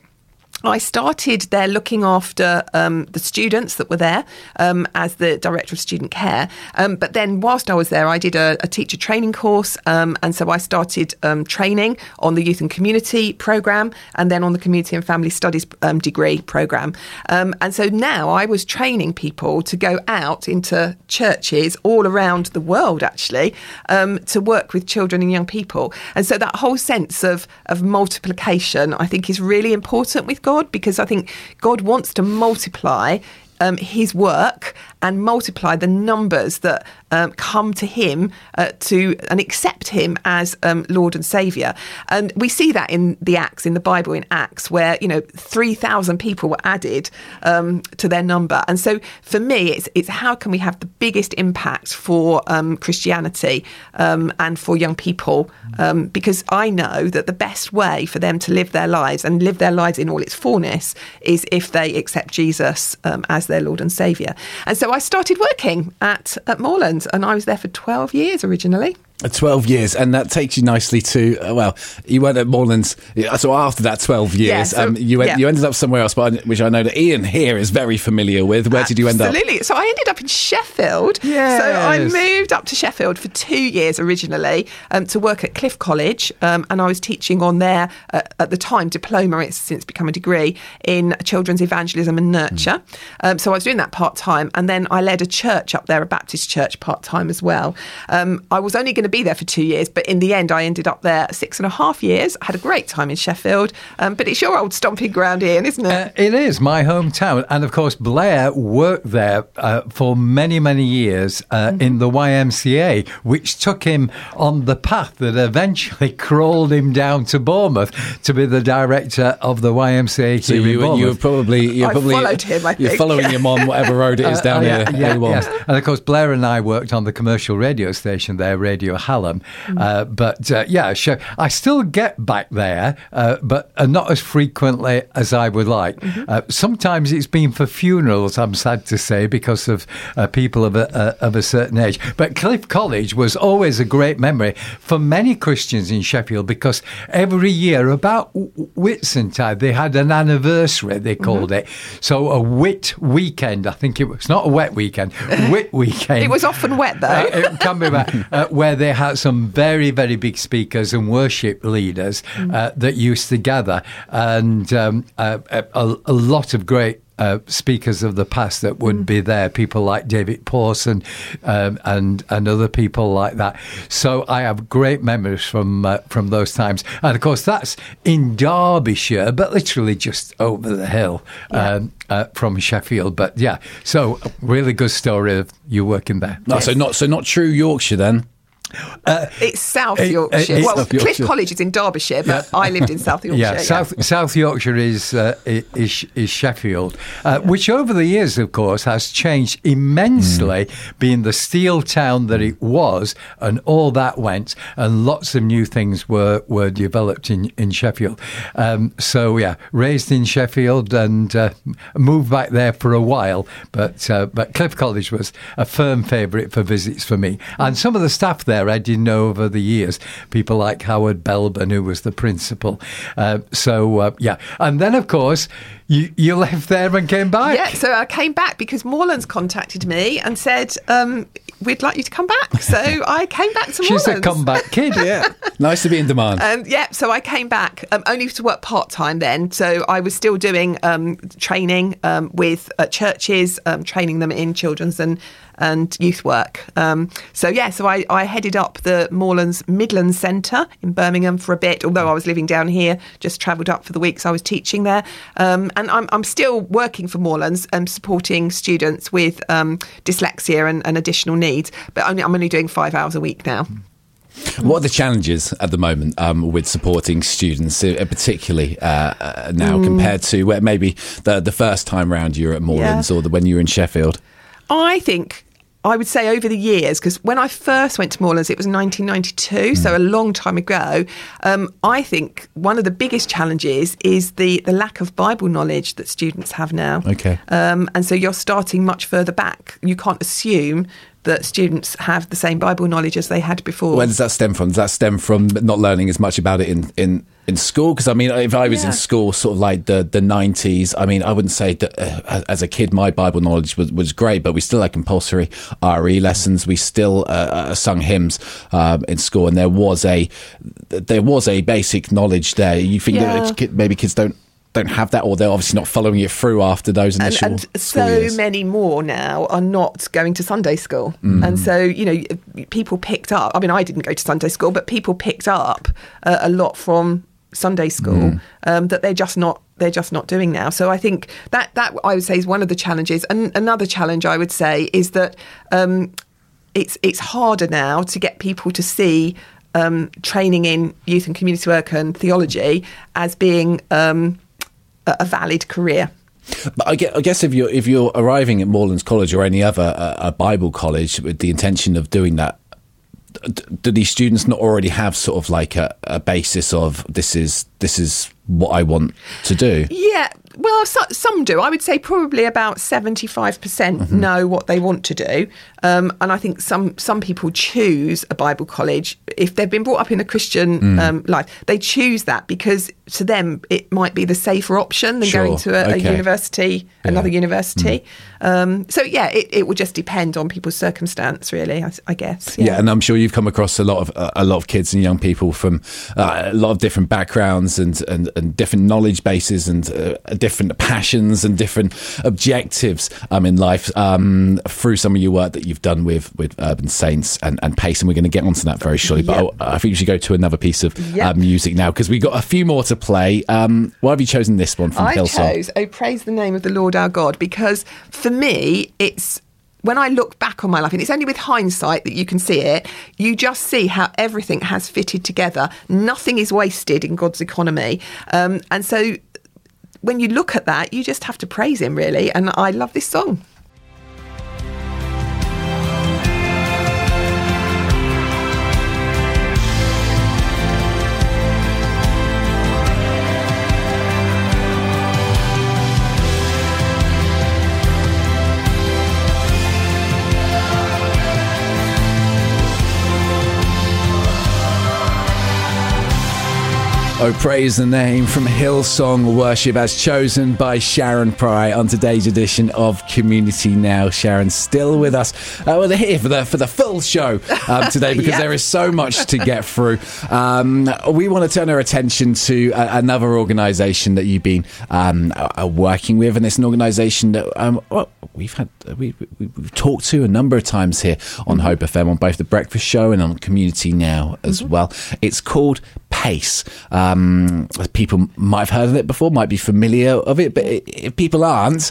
[SPEAKER 3] I started there looking after um, the students that were there um, as the director of student care. Um, but then, whilst I was there, I did a, a teacher training course, um, and so I started um, training on the youth and community program, and then on the community and family studies um, degree program. And so now I was training people to go out into churches all around the world, actually, to work with children and young people. And so that whole sense of of multiplication, I think, is really important with God because I think God wants to multiply. Um, his work and multiply the numbers that um, come to him uh, to and accept him as um, Lord and Saviour. And we see that in the Acts, in the Bible, in Acts, where you know three thousand people were added um, to their number. And so for me, it's it's how can we have the biggest impact for um, Christianity um, and for young people? Um, because I know that the best way for them to live their lives and live their lives in all its fullness is if they accept Jesus as their Lord and Saviour. And so I started working at at Moorlands, and I was there for twelve years originally.
[SPEAKER 2] Uh, 12 years, and that takes you nicely to, uh, well, you went at Moorlands, yeah, so after that 12 years,
[SPEAKER 3] Yeah, so-
[SPEAKER 2] um, you, went,
[SPEAKER 3] yeah.
[SPEAKER 2] you ended up somewhere else, but I- which I know that Ian here is very familiar with. Where did you end up?
[SPEAKER 3] Absolutely. So I ended up in Sheffield. So I moved up to Sheffield for two years originally um, to work at Cliff College, um, and I was teaching on there uh, at the time diploma. It's since become a degree in children's evangelism and nurture. Um, so I was doing that part time, and then I led a church up there, a Baptist church, part time as well. Um, I was only going to be there for two years, but in the end, I ended up there six and a half years. I had a great time in Sheffield, um, but it's your old stomping ground, Ian, isn't it?
[SPEAKER 4] Uh, it is my hometown, and of course Blair worked there uh, for many, many years uh,
[SPEAKER 3] Mm-hmm.
[SPEAKER 4] in the YMCA, which took him on the path that eventually crawled him down to Bournemouth to be the director of the YMCA
[SPEAKER 2] So
[SPEAKER 4] here
[SPEAKER 2] you,
[SPEAKER 4] Bournemouth.
[SPEAKER 2] you were probably, you're
[SPEAKER 3] I
[SPEAKER 2] probably,
[SPEAKER 3] followed him, I
[SPEAKER 2] you're
[SPEAKER 3] think.
[SPEAKER 2] following him on whatever road it is down
[SPEAKER 4] Uh,
[SPEAKER 2] here.
[SPEAKER 4] yeah, yeah,
[SPEAKER 2] A1.
[SPEAKER 4] yes. And of course, Blair and I worked on the commercial radio station there, Radio Hallam.
[SPEAKER 3] Mm.
[SPEAKER 4] Uh, but uh, yeah, sure. I still get back there, uh, but uh, not as frequently as I would like.
[SPEAKER 3] Mm-hmm.
[SPEAKER 4] Uh, sometimes it's been for funerals, I'm sad to say, because of uh, people of a, uh, of a certain age. But Cliff College was always a great memory for many Christians in Sheffield because every year, about Whitsuntide, they had an anniversary, they called
[SPEAKER 3] Mm-hmm.
[SPEAKER 4] it. So a wit weekend, I think it was not a wet weekend, wit weekend.
[SPEAKER 3] It was often wet, though.
[SPEAKER 4] It can be bad, where they had some very, very big speakers and worship leaders
[SPEAKER 3] Mm.
[SPEAKER 4] uh, that used to gather, and um, uh, a, a lot of great. Uh, speakers of the past that would
[SPEAKER 3] Mm.
[SPEAKER 4] be there, people like David Pawson um, and and other people like that. So I have great memories from uh, from those times, and of course that's in Derbyshire, but literally just over the hill um, uh, from Sheffield. But yeah, so a really good story of you working there.
[SPEAKER 2] No, so not so not true Yorkshire then.
[SPEAKER 3] It's South
[SPEAKER 4] uh,
[SPEAKER 3] Yorkshire.
[SPEAKER 4] it's
[SPEAKER 3] well,
[SPEAKER 2] South
[SPEAKER 3] Cliff College is in Derbyshire, but I lived in South Yorkshire.
[SPEAKER 4] Yeah, South South Yorkshire is uh, is, is Sheffield, uh, which over the years, of course, has changed immensely, being the steel town that it was, and all that went, and lots of new things were were developed in in Sheffield. Um, so yeah, raised in Sheffield and uh, moved back there for a while, but uh, but Cliff College was a firm favourite for visits for me, and some of the staff there I did know over the years, people like Howard Belben, who was the principal. Uh, so uh, yeah, and then of course you you left there and came back.
[SPEAKER 3] Yeah, so I came back because Moorlands contacted me and said, um, "We'd like you to come back." So I came back to
[SPEAKER 4] She's a comeback kid.
[SPEAKER 2] Yeah, nice to be in demand.
[SPEAKER 3] Um, yeah, so I came back um, only to work part time then. So I was still doing um, training um, with uh, churches, um, training them in children's and and youth work. Um, so yeah, so I, I headed up the Moorlands Midlands Centre in Birmingham for a bit. Although I was living down here, just travelled up for the weeks I was teaching there, um, and I'm, I'm still working for Moorlands and supporting students with um, dyslexia and, and additional needs. But only, I'm only doing five hours a week now.
[SPEAKER 2] What are the challenges at the moment um, with supporting students, uh, particularly uh, uh, now compared to where maybe the the first time round you were at Moorlands or the, when you were in Sheffield?
[SPEAKER 3] I think I would say over the years, because when I first went to Moorlands, it was 1992, so a long time ago. Um, I think one of the biggest challenges is the, the lack of Bible knowledge that students have now.
[SPEAKER 2] Okay.
[SPEAKER 3] Um, and so you're starting much further back. You can't assume that students have the same Bible knowledge as they had before.
[SPEAKER 2] Where does that stem from? Does that stem from not learning as much about it in, in, in school? Because I mean, if I was
[SPEAKER 3] Yeah.
[SPEAKER 2] in school, sort of like the, the 90s, I mean, I wouldn't say that uh, as a kid, my Bible knowledge was, was great, but we still had compulsory RE lessons. We still uh, uh, sung hymns um, in school, and there was a there was a basic knowledge there. You think
[SPEAKER 3] Yeah.
[SPEAKER 2] that maybe kids don't don't have that, or they're obviously not following it through after those
[SPEAKER 3] and,
[SPEAKER 2] initial
[SPEAKER 3] and
[SPEAKER 2] school
[SPEAKER 3] so
[SPEAKER 2] years.
[SPEAKER 3] many more now are not going to Sunday school.
[SPEAKER 2] Mm.
[SPEAKER 3] And so, you know, people picked up, I mean, I didn't go to Sunday school, but people picked up uh, a lot from Sunday school
[SPEAKER 2] Mm.
[SPEAKER 3] um, that they're just not. They're just not doing now. So I think that that I would say is one of the challenges. And another challenge I would say is that um, it's it's harder now to get people to see um, training in youth and community work and theology as being um, a, a valid career.
[SPEAKER 2] But I guess, I guess if you're if you're arriving at Moorlands College or any other uh, a Bible college with the intention of doing that, do these students not already have sort of like a, a basis of this is this is what I want to do?
[SPEAKER 3] Yeah, well, so, some do. I would say probably about seventy-five percent know what they want to do, um, and I think some some people choose a Bible college if they've been brought up in a Christian um, life. They choose that because to them it might be the safer option than
[SPEAKER 2] Sure,
[SPEAKER 3] going to a, a
[SPEAKER 2] okay.
[SPEAKER 3] university, another university. Um, so yeah, it, it will just depend on people's circumstance, really. I, I guess.
[SPEAKER 2] Yeah. and I'm sure you've come across a lot of a lot of kids and young people from uh, a lot of different backgrounds and and, and different knowledge bases and uh, different passions and different objectives um, in life um, through some of your work that you've done with with Urban Saints and, and Pace, and we're going to get onto that very shortly.
[SPEAKER 3] Yep.
[SPEAKER 2] But I, I think we should go to another piece of
[SPEAKER 3] Yep.
[SPEAKER 2] uh, music now because we've got a few more to play. Um, why have you chosen this one from
[SPEAKER 3] I
[SPEAKER 2] Hillsong?
[SPEAKER 3] chose "Oh Praise the Name of the Lord Our God" because for me, it's when I look back on my life, and it's only with hindsight that you can see it. You just see how everything has fitted together. Nothing is wasted in God's economy, um, and so when you look at that, you just have to praise Him, really. And I love this song.
[SPEAKER 2] Oh, praise the name from Hillsong Worship as chosen by Sharon Prior on today's edition of Community Now. Sharon still with us. Uh, well, they're here for the for the full show um, today because there is so much to get through. Um, we want to turn our attention to uh, another organisation that you've been um, uh, working with, and it's an organisation that um, well, we've had uh, we, we, we've talked to a number of times here on Hope FM on both the Breakfast Show and on Community Now as well. It's called Pace. Um, people might have heard of it before, might be familiar of it, but if people aren't,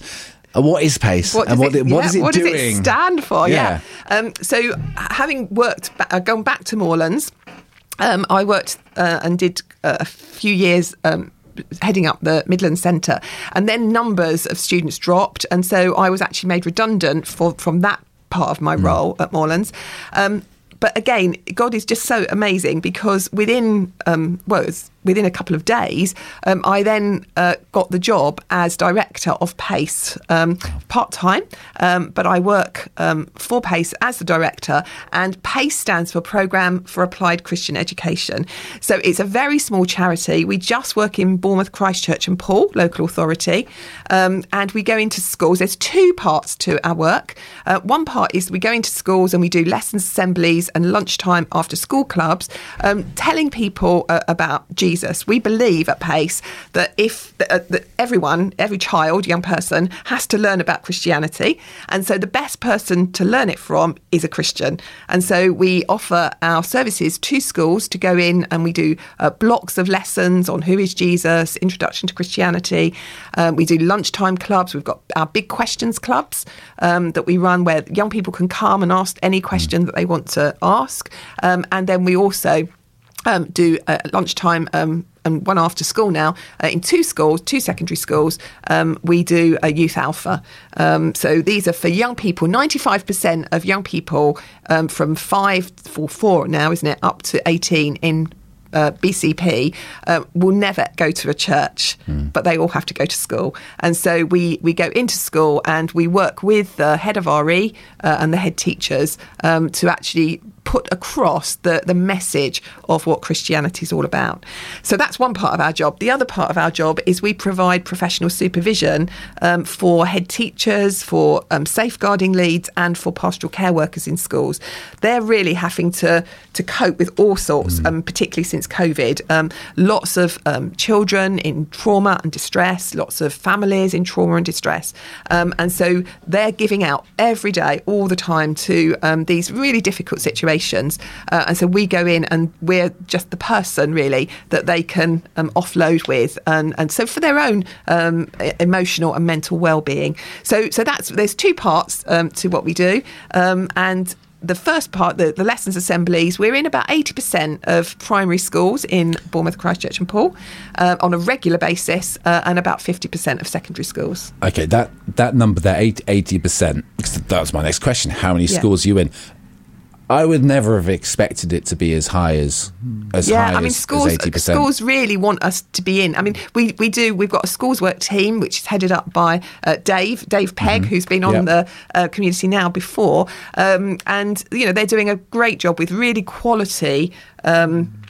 [SPEAKER 2] Uh, what is PACE?
[SPEAKER 3] What
[SPEAKER 2] and
[SPEAKER 3] does,
[SPEAKER 2] what,
[SPEAKER 3] it,
[SPEAKER 2] what
[SPEAKER 3] yeah,
[SPEAKER 2] is it
[SPEAKER 3] what
[SPEAKER 2] doing?
[SPEAKER 3] does it stand for?
[SPEAKER 2] Yeah.
[SPEAKER 3] Yeah. Um, so, having worked, ba- uh, gone back to Moorlands, um, I worked uh, and did uh, a few years. Um, Heading up the Midlands Centre, and then numbers of students dropped, and so I was actually made redundant for, from that part of my role at Moorlands. Um, but again, God is just so amazing because within um, well, it was within a couple of days, um, I then uh, got the job as director of PACE um, part time. Um, but I work um, for PACE as the director, and PACE stands for Programme for Applied Christian Education. So it's a very small charity. We just work in Bournemouth, Christchurch, and Poole, local authority, um, and we go into schools. There's two parts to our work. Uh, one part is we go into schools and we do lessons, assemblies, and lunchtime after school clubs, um, telling people uh, about Jesus. We believe at Pace that if uh, that everyone, every child, young person, has to learn about Christianity, and so the best person to learn it from is a Christian. And so we offer our services to schools to go in and we do uh, blocks of lessons on who is Jesus, introduction to Christianity. Um, we do lunchtime clubs. We've got our big questions clubs um, that we run where young people can come and ask any question that they want to ask. Um, and then we also um, do uh, lunchtime um, and one after school now uh, in two schools, two secondary schools. Um, we do a youth alpha. Um, so these are for young people. Ninety-five percent of young people um, from five for four now, isn't it, up to eighteen in uh, BCP uh, will never go to a church, but they all have to go to school. And so we, we go into school and we work with the head of RE uh, and the head teachers um, to actually put across the, the message of what Christianity is all about. So that's one part of our job. The other part of our job is we provide professional supervision um, for head teachers, for um, safeguarding leads, and for pastoral care workers in schools. They're really having to, to cope with all sorts, um, particularly since COVID. Um, lots of um, children in trauma and distress, lots of families in trauma and distress. Um, and so they're giving out every day, all the time, to um, these really difficult situations. Uh, and so we go in and we're just the person, really, that they can um, offload with. And, and so for their own um, emotional and mental well-being. So, so that's there's two parts um, to what we do. Um, and the first part, the, the lessons assemblies, we're in about 80% of primary schools in Bournemouth, Christchurch, and Poole uh, on a regular basis, uh, and about 50% of secondary schools.
[SPEAKER 2] Okay, that that number there, eighty percent. That was my next question. How many
[SPEAKER 3] Yeah.
[SPEAKER 2] schools are you in? I would never have expected it to be as high as as
[SPEAKER 3] yeah,
[SPEAKER 2] high
[SPEAKER 3] I mean,
[SPEAKER 2] as,
[SPEAKER 3] schools
[SPEAKER 2] eighty percent.
[SPEAKER 3] schools really want us to be in. I mean, we, we do. We've got a schools work team which is headed up by uh, Dave Dave Pegg, who's been on
[SPEAKER 2] Yep.
[SPEAKER 3] the uh, community now before, um, and you know they're doing a great job with really quality. Um,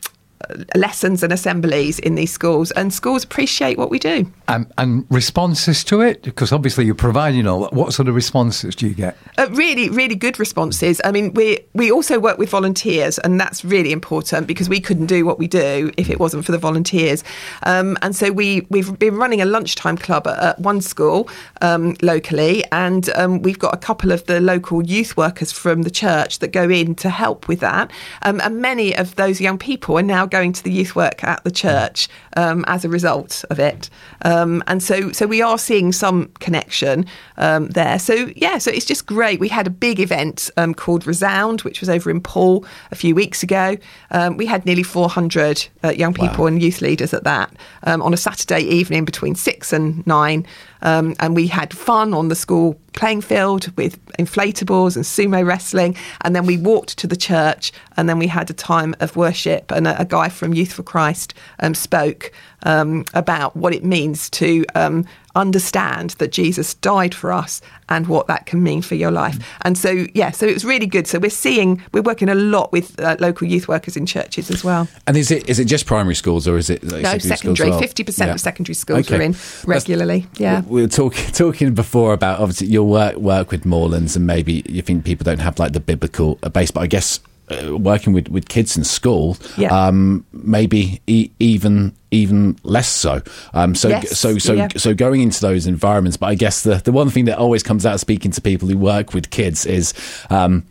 [SPEAKER 3] lessons and assemblies in these schools and schools appreciate what we do
[SPEAKER 4] And, and responses to it? Because obviously you're providing all that. What sort of responses do you get?
[SPEAKER 3] Uh, really, really good responses. I mean, we we also work with volunteers, and that's really important because we couldn't do what we do if it wasn't for the volunteers. Um, and so we we've been running a lunchtime club at, at one school um, locally, and um, we've got a couple of the local youth workers from the church that go in to help with that. Um, and many of those young people are now going to the youth work at the church um, as a result of it. Um, and so so we are seeing some connection um, there. So yeah, so it's just great. We had a big event um, called Resound, which was over in Poole a few weeks ago. Um, we had nearly 400 uh, young people and youth leaders at that um, on a Saturday evening between six and nine. Um, and we had fun on the school playing field with inflatables and sumo wrestling. And then we walked to the church and then we had a time of worship. And a, a guy from Youth for Christ um, spoke um, about what it means to um, understand that Jesus died for us and what that can mean for your life. And so, yeah, so it was really good. So we're seeing, we're working a lot with uh, local youth workers in churches as well.
[SPEAKER 2] And is it is it just primary schools or is it like
[SPEAKER 3] No, secondary.
[SPEAKER 2] well?
[SPEAKER 3] 50%
[SPEAKER 2] Yeah.
[SPEAKER 3] of secondary schools
[SPEAKER 2] Okay.
[SPEAKER 3] are in
[SPEAKER 2] That's-
[SPEAKER 3] regularly. Yeah.
[SPEAKER 2] We were talking talking before about obviously your work work with Moorlands and maybe you think people don't have like the biblical uh, base, but I guess uh, working with, with kids in school,
[SPEAKER 3] Yeah.
[SPEAKER 2] um, maybe e- even even less so. Um, so
[SPEAKER 3] Yes,
[SPEAKER 2] so so
[SPEAKER 3] yeah.
[SPEAKER 2] so going into those environments. But I guess the the one thing that always comes out speaking to people who work with kids is um,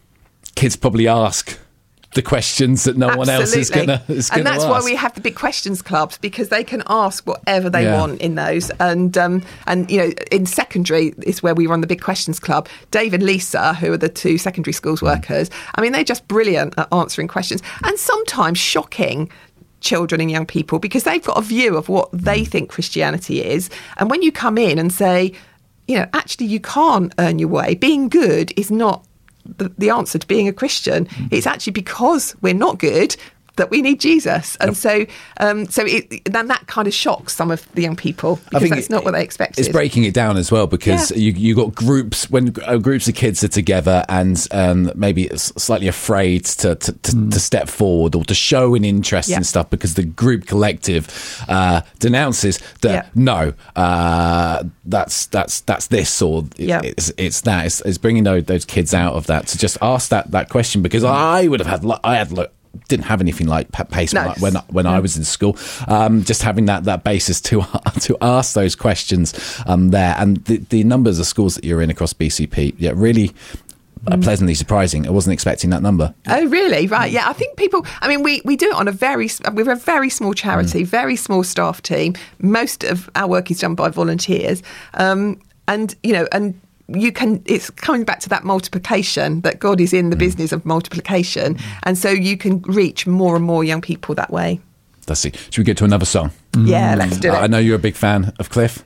[SPEAKER 2] kids probably ask the questions that no one else is going to
[SPEAKER 3] and that's why we have the big questions clubs because they can ask whatever they
[SPEAKER 2] Yeah.
[SPEAKER 3] want in those and um, and you know in secondary is where we run the big questions club dave and lisa who are the two secondary schools
[SPEAKER 2] Mm.
[SPEAKER 3] workers i mean they're just brilliant at answering questions and sometimes shocking children and young people because they've got a view of what they
[SPEAKER 2] Mm.
[SPEAKER 3] think christianity is and when you come in and say you know actually you can't earn your way being good is not the, the answer to being a Christian.
[SPEAKER 2] Mm.
[SPEAKER 3] It's actually because we're not good that we need Jesus, and so um, so it, then that kind of shocks some of the young people because that's
[SPEAKER 2] it-
[SPEAKER 3] not what they expected.
[SPEAKER 2] It's breaking it down as well because
[SPEAKER 3] Yeah.
[SPEAKER 2] you you got groups when uh, groups of kids are together and um, maybe s- slightly afraid to to, to, to step forward or to show an interest
[SPEAKER 3] Yeah.
[SPEAKER 2] in stuff because the group collective uh, denounces that
[SPEAKER 3] Yeah.
[SPEAKER 2] no, uh, that's that's that's this or it-
[SPEAKER 3] Yeah.
[SPEAKER 2] it's it's that. It's, it's bringing those, those kids out of that to just ask that that question because I would have had lo- I had. Didn't have anything like pace
[SPEAKER 3] No.
[SPEAKER 2] when, I, when I- was in school. Um, just having that that basis to to ask those questions um, there, and the, the numbers of schools that you're in across BCP, yeah, really uh, pleasantly surprising. I wasn't expecting that number.
[SPEAKER 3] Oh, really? Right. Yeah. I think people, I mean, we, we do it on a very, we're a very small charity,
[SPEAKER 2] Mm.
[SPEAKER 3] very small staff team. Most of our work is done by volunteers. Um, and, you know, and you can, it's coming back to that multiplication that God is
[SPEAKER 2] Mm.
[SPEAKER 3] in the business of multiplication. And so you can reach more and more young people that way.
[SPEAKER 2] Let's see. Should we get to another song?
[SPEAKER 3] Yeah, let's do it.
[SPEAKER 2] I know you're a big fan of Cliff.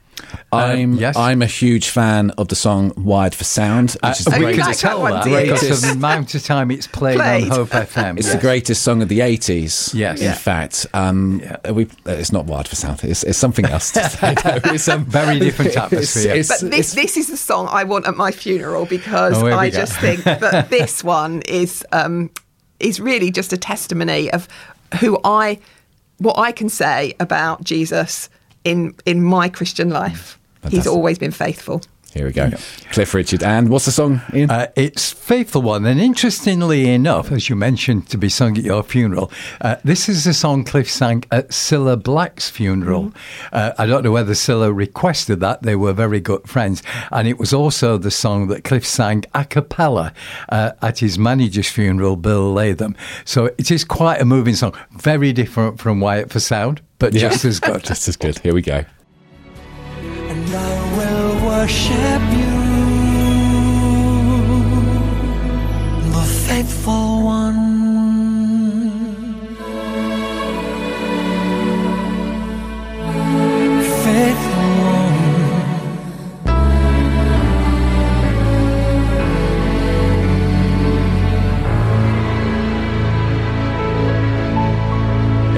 [SPEAKER 2] I'm
[SPEAKER 4] yes.
[SPEAKER 2] I'm a huge fan of the song "Wired for Sound," which is
[SPEAKER 3] Oh,
[SPEAKER 2] the
[SPEAKER 3] you
[SPEAKER 4] we
[SPEAKER 3] like
[SPEAKER 4] can
[SPEAKER 2] greatest.
[SPEAKER 3] that
[SPEAKER 4] tell that
[SPEAKER 3] do you?
[SPEAKER 4] because of the amount of time it's played,
[SPEAKER 3] Played.
[SPEAKER 4] on Hope FM.
[SPEAKER 2] It's
[SPEAKER 4] yes.
[SPEAKER 2] the greatest song of the 80s.
[SPEAKER 4] Yes.
[SPEAKER 2] In
[SPEAKER 4] Yeah.
[SPEAKER 2] fact, um,
[SPEAKER 4] Yeah.
[SPEAKER 2] we, uh, it's not Wired for Sound. It's, it's something else. To say, though. It's a
[SPEAKER 4] Very different
[SPEAKER 2] it's-
[SPEAKER 4] atmosphere.
[SPEAKER 2] it's-
[SPEAKER 3] But this, this is the song I want at my funeral because
[SPEAKER 4] Oh, here we
[SPEAKER 3] I
[SPEAKER 4] go.
[SPEAKER 3] just think that this one is um, is really just a testimony of who I, what I can say about Jesus in in my Christian life. Mm.
[SPEAKER 2] He's
[SPEAKER 3] always been faithful.
[SPEAKER 2] Here we go. Cliff Richard. And what's the song, Ian?
[SPEAKER 4] Uh, it's Faithful One. And interestingly enough, as you mentioned, to be sung at your funeral, uh, this is a song Cliff sang at Cilla Black's funeral. Uh, I don't know whether Cilla requested that. They were very good friends. And it was also the song that Cliff sang a cappella uh, at his manager's funeral, Bill Latham. So it is quite a moving song. Very different from Wired for Sound, but
[SPEAKER 2] Yeah.
[SPEAKER 4] just as good.
[SPEAKER 2] Just as good. Here we go.
[SPEAKER 5] Worship you, the faithful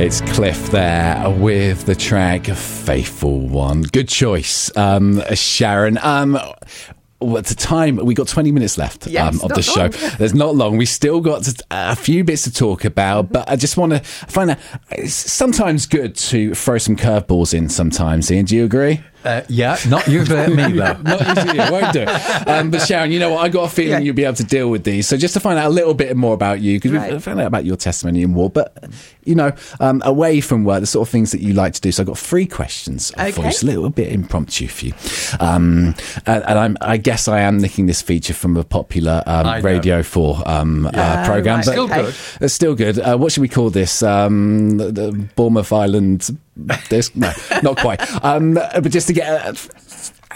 [SPEAKER 2] It's Cliff there with the track Faithful One. Good choice, um, Sharon. Um, at the time, we got 20 minutes left
[SPEAKER 3] Yes,
[SPEAKER 2] um, of the show. There's not long. We still got to, a few bits to talk about, but I just want to find out it's sometimes good to throw some curveballs in sometimes. Ian, do you agree?
[SPEAKER 4] Uh, yeah, not you, at me, though.
[SPEAKER 2] Not usually, I won't do. Um, but Sharon, you know what? I got a feeling
[SPEAKER 3] Yeah.
[SPEAKER 2] you'll be able to deal with these. So just to find out a little bit more about you, because
[SPEAKER 3] Right.
[SPEAKER 2] we've found out about your testimony and more, but you know, um, away from work, the sort of things that you like to do. So I've got three questions for you,
[SPEAKER 3] Okay.
[SPEAKER 2] It's a little bit impromptu for you. Um, and and I'm, I guess I am nicking this feature from a popular um. Radio 4 um, uh, program,
[SPEAKER 3] right.
[SPEAKER 2] but
[SPEAKER 4] Still good.
[SPEAKER 2] it's still good. Uh, what should we call this? Um, the, the Bournemouth Island. This no, not quite. Um, but just to get uh,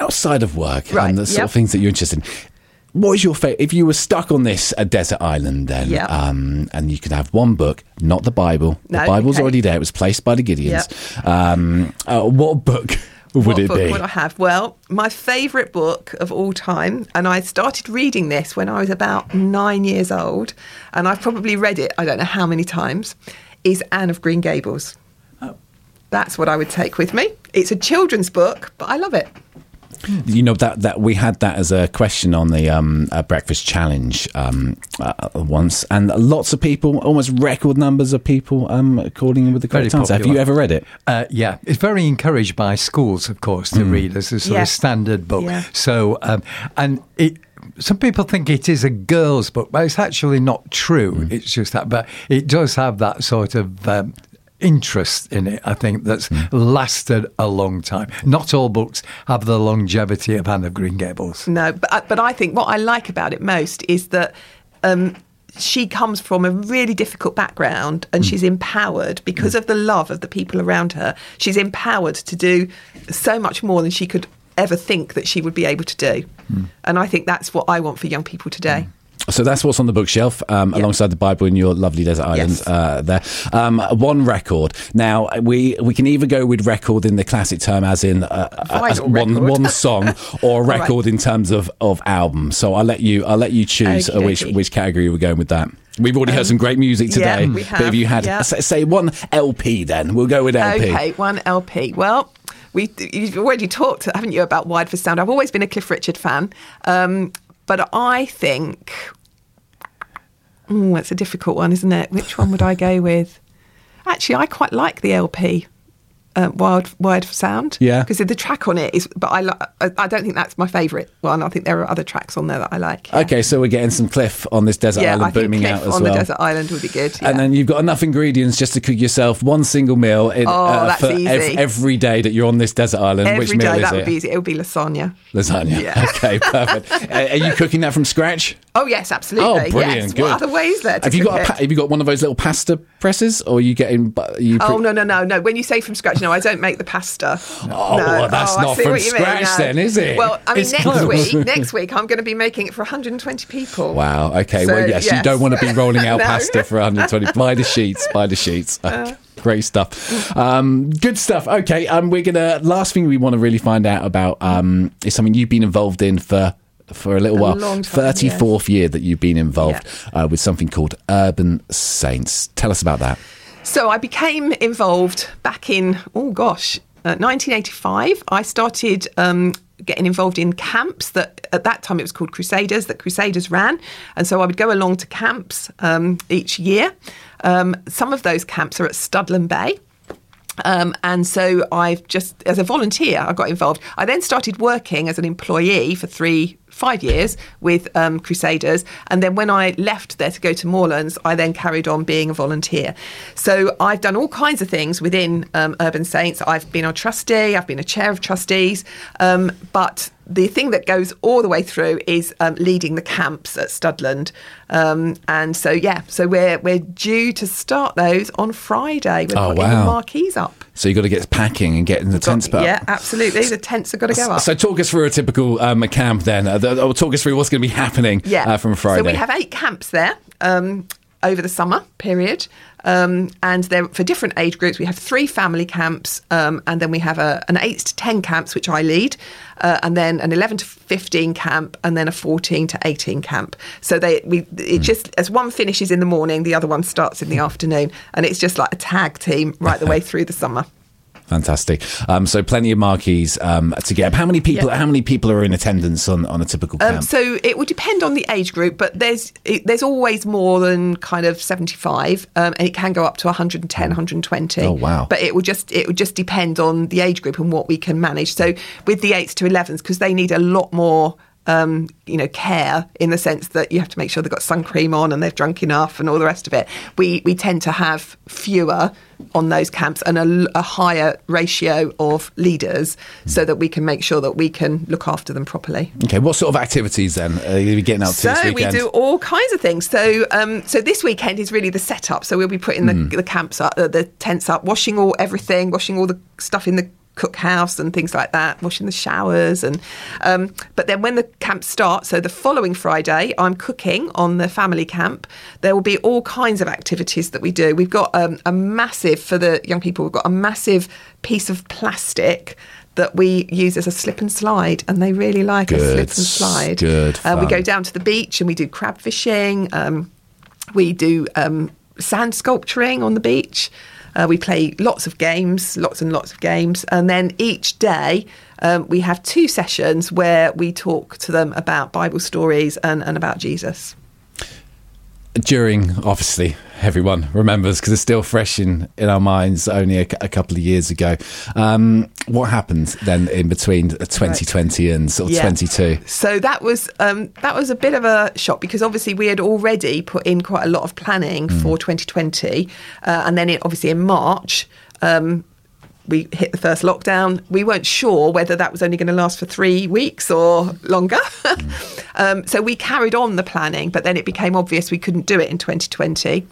[SPEAKER 2] outside of work
[SPEAKER 3] Right,
[SPEAKER 2] and the sort
[SPEAKER 3] yep.
[SPEAKER 2] of things that you're interested in. What is your favorite? If you were stuck on this a desert island, then,
[SPEAKER 3] Yep.
[SPEAKER 2] um, and you could have one book, not the Bible. The Bible's
[SPEAKER 3] okay.
[SPEAKER 2] already there. It was placed by the Gideons. Um, uh, what book would
[SPEAKER 3] what
[SPEAKER 2] it
[SPEAKER 3] book
[SPEAKER 2] be?
[SPEAKER 3] would I have? Well, my favourite book of all time, and I started reading this when I was about nine years old, and I've probably read it, I don't know how many times, is Anne of Green Gables. That's what I would take with me. It's a children's book, but I love it.
[SPEAKER 2] You know that that we had that as a question on the um, uh, breakfast challenge um, uh, once, and lots of people, almost record numbers of people, um, calling in with the
[SPEAKER 4] Very
[SPEAKER 2] correct answer. Have you ever read it?
[SPEAKER 4] Uh, yeah, it's very encouraged by schools, of course, to read as a sort
[SPEAKER 3] Yeah.
[SPEAKER 4] of standard book.
[SPEAKER 3] Yeah.
[SPEAKER 4] So, um, and it. Some people think it is a girls' book, but it's actually not true. It's just that, but it does have that sort of um, interest in it. I think that's hmm. lasted a long time. Not all books have the longevity of Anne of Green Gables.
[SPEAKER 3] No, but uh, but I think what I like about it most is that um, she comes from a really difficult background and hmm. she's empowered because hmm. of the love of the people around her. She's empowered to do so much more than she could ever think that she would be able to do. And I think that's what I want for young people today.
[SPEAKER 2] So that's what's on the bookshelf, um,
[SPEAKER 3] Yeah.
[SPEAKER 2] alongside the Bible in your lovely desert island.
[SPEAKER 3] Yes.
[SPEAKER 2] Uh, there, um, one record. Now we we can either go with record in the classic term, as in uh, uh, one one song, or a
[SPEAKER 3] right.
[SPEAKER 2] record in terms of, of album. So I'll let you I'll let you choose uh, which which category we're going with that. We've already heard some great music
[SPEAKER 3] Um, yeah,
[SPEAKER 2] today,
[SPEAKER 3] we
[SPEAKER 2] but if
[SPEAKER 3] have,
[SPEAKER 2] you had
[SPEAKER 3] yeah.
[SPEAKER 2] say, say one LP, then we'll go with LP.
[SPEAKER 3] Okay, one LP. Well, we you've already talked, haven't you, about Wired for Sound? I've always been a Cliff Richard fan, um, but I think, hmm, oh, it's a difficult one, isn't it? Which one would I go with? Actually, I quite like the LP. Uh, Wild, Wired for Sound,
[SPEAKER 2] Yeah.
[SPEAKER 3] because the track on it is. But I, li- I don't think that's my favourite one. I think there are other tracks on there that I like. yeah.
[SPEAKER 2] Okay, so we're getting some Cliff on this desert
[SPEAKER 3] yeah,
[SPEAKER 2] island
[SPEAKER 3] I
[SPEAKER 2] booming out as
[SPEAKER 3] on
[SPEAKER 2] well.
[SPEAKER 3] the desert island would be good.
[SPEAKER 2] And then you've got enough ingredients just to cook yourself one single meal in,
[SPEAKER 3] Oh,
[SPEAKER 2] uh, for
[SPEAKER 3] easy.
[SPEAKER 2] every day that you're on this desert island.
[SPEAKER 3] every
[SPEAKER 2] Which
[SPEAKER 3] day
[SPEAKER 2] meal is
[SPEAKER 3] that
[SPEAKER 2] it?
[SPEAKER 3] would be easy. It would be lasagna.
[SPEAKER 2] Lasagna.
[SPEAKER 3] Yeah.
[SPEAKER 2] Okay, perfect. Uh, are you cooking that from scratch?
[SPEAKER 3] Oh yes, absolutely.
[SPEAKER 2] Oh, brilliant!
[SPEAKER 3] Yes.
[SPEAKER 2] Good.
[SPEAKER 3] What other ways there? To
[SPEAKER 2] have you
[SPEAKER 3] cook
[SPEAKER 2] got? A, pa- have you got one of those little pasta presses, or are you getting? bu- Are you
[SPEAKER 3] Oh no no no no! When you say from scratch, no, I don't make the pasta.
[SPEAKER 2] Oh,
[SPEAKER 3] no.
[SPEAKER 2] well, that's
[SPEAKER 3] I
[SPEAKER 2] not from
[SPEAKER 3] you mean,
[SPEAKER 2] scratch
[SPEAKER 3] no.
[SPEAKER 2] then, is it?
[SPEAKER 3] Well, I mean,
[SPEAKER 4] It's
[SPEAKER 3] next
[SPEAKER 4] close.
[SPEAKER 3] week, next week, I'm going to be making it for 120 people.
[SPEAKER 2] Wow. Okay.
[SPEAKER 3] So,
[SPEAKER 2] well, yes, you don't want to be rolling out
[SPEAKER 3] No.
[SPEAKER 2] pasta for 120. Buy the sheets. Buy the sheets.
[SPEAKER 3] Uh.
[SPEAKER 2] Great stuff. Um, good stuff. Okay. Um, we're gonna. Last thing we want to really find out about um, is something you've been involved in for. For a little
[SPEAKER 3] A
[SPEAKER 2] while,
[SPEAKER 3] long time,
[SPEAKER 2] thirty fourth year that you've been involved uh, with something called Urban Saints. Tell us about that.
[SPEAKER 3] So I became involved back in oh gosh, uh, 1985. I started um, getting involved in camps that at that time it was called Crusaders that Crusaders ran, and so I would go along to camps um, each year. Um, some of those camps are at Studland Bay. Um, and so I've just, as a volunteer, I got involved. I then started working as an employee for three, five years with um, Crusaders. And then when I left there to go to Moorlands, I then carried on being a volunteer. So I've done all kinds of things within um, Urban Saints. I've been a trustee, I've been a chair of trustees. Um, but the thing that goes all the way through is um, leading the camps at Studland. Um, and so, yeah, so we're, we're due to start those on Friday. We're
[SPEAKER 2] Oh,
[SPEAKER 3] putting
[SPEAKER 2] wow.
[SPEAKER 3] the marquees up.
[SPEAKER 2] So you've got to get packing and getting the tents up.
[SPEAKER 3] Yeah, absolutely. The tents have got to go up.
[SPEAKER 2] So talk us through a typical um, camp then. Uh, the, or talk us through what's going to be happening
[SPEAKER 3] yeah.
[SPEAKER 2] uh, from Friday.
[SPEAKER 3] So we have eight camps there um, over the summer period. Um, and they're for different age groups. We have three family camps, um, and then we have a, an eight to ten camps, which I lead, uh, and then an eleven to fifteen camp, and then a fourteen to eighteen camp. So they we
[SPEAKER 2] Hmm.
[SPEAKER 3] it just as one finishes in the morning, the other one starts in the afternoon, and it's just like a tag team right the way through the summer.
[SPEAKER 2] Fantastic. Um, so plenty of marquees um, to get. up. How many people?
[SPEAKER 3] Yeah.
[SPEAKER 2] How many people are in attendance on, on a typical camp?
[SPEAKER 3] Um, so it would depend on the age group, but there's it, there's always more than kind of 75, um, and it can go up to 110, 120.
[SPEAKER 2] Oh, wow.
[SPEAKER 3] But it would just it would just depend on the age group and what we can manage. So with the eights to 11s, because they need a lot more. Um, you know, care in the sense that you have to make sure they've got sun cream on and they've drunk enough and all the rest of it. We we tend to have fewer on those camps and a, a higher ratio of leaders so that we can make sure that we can look after them properly.
[SPEAKER 2] okay. What sort of activities then are you getting up to
[SPEAKER 3] So
[SPEAKER 2] this
[SPEAKER 3] we do all kinds of things. So um, so this weekend is really the setup. So we'll be putting the,
[SPEAKER 2] Hmm.
[SPEAKER 3] the camps up, uh, the tents up, washing all everything, washing all the stuff in the cookhouse and things like that, washing the showers and um, but then when the camp starts, so the following Friday, I'm cooking on the family camp. There will be all kinds of activities that we do. We've got um, a massive for the young people. We've got a massive piece of plastic. That we use as a slip and slide, and they really like a slip and slide.
[SPEAKER 2] good
[SPEAKER 3] Uh, we go down to the beach and we do crab fishing. Um, we do um, sand sculpturing on the beach. Uh, we play lots of games, lots and lots of games. And then each day um, we have two sessions where we talk to them about Bible stories and, and about Jesus.
[SPEAKER 2] During obviously everyone remembers because it's still fresh in, in our minds only a, a couple of years ago um, what happened then in between 2020 and sort of
[SPEAKER 3] Yeah.
[SPEAKER 2] 22
[SPEAKER 3] So that was um, that was a bit of a shock because obviously we had already put in quite a lot of planning for 2020, uh, and then it, obviously in March. Um, we hit the first lockdown. We weren't sure whether that was only going to last for three weeks or longer. um, so we carried on the planning, but then it became obvious we couldn't do it in 2020.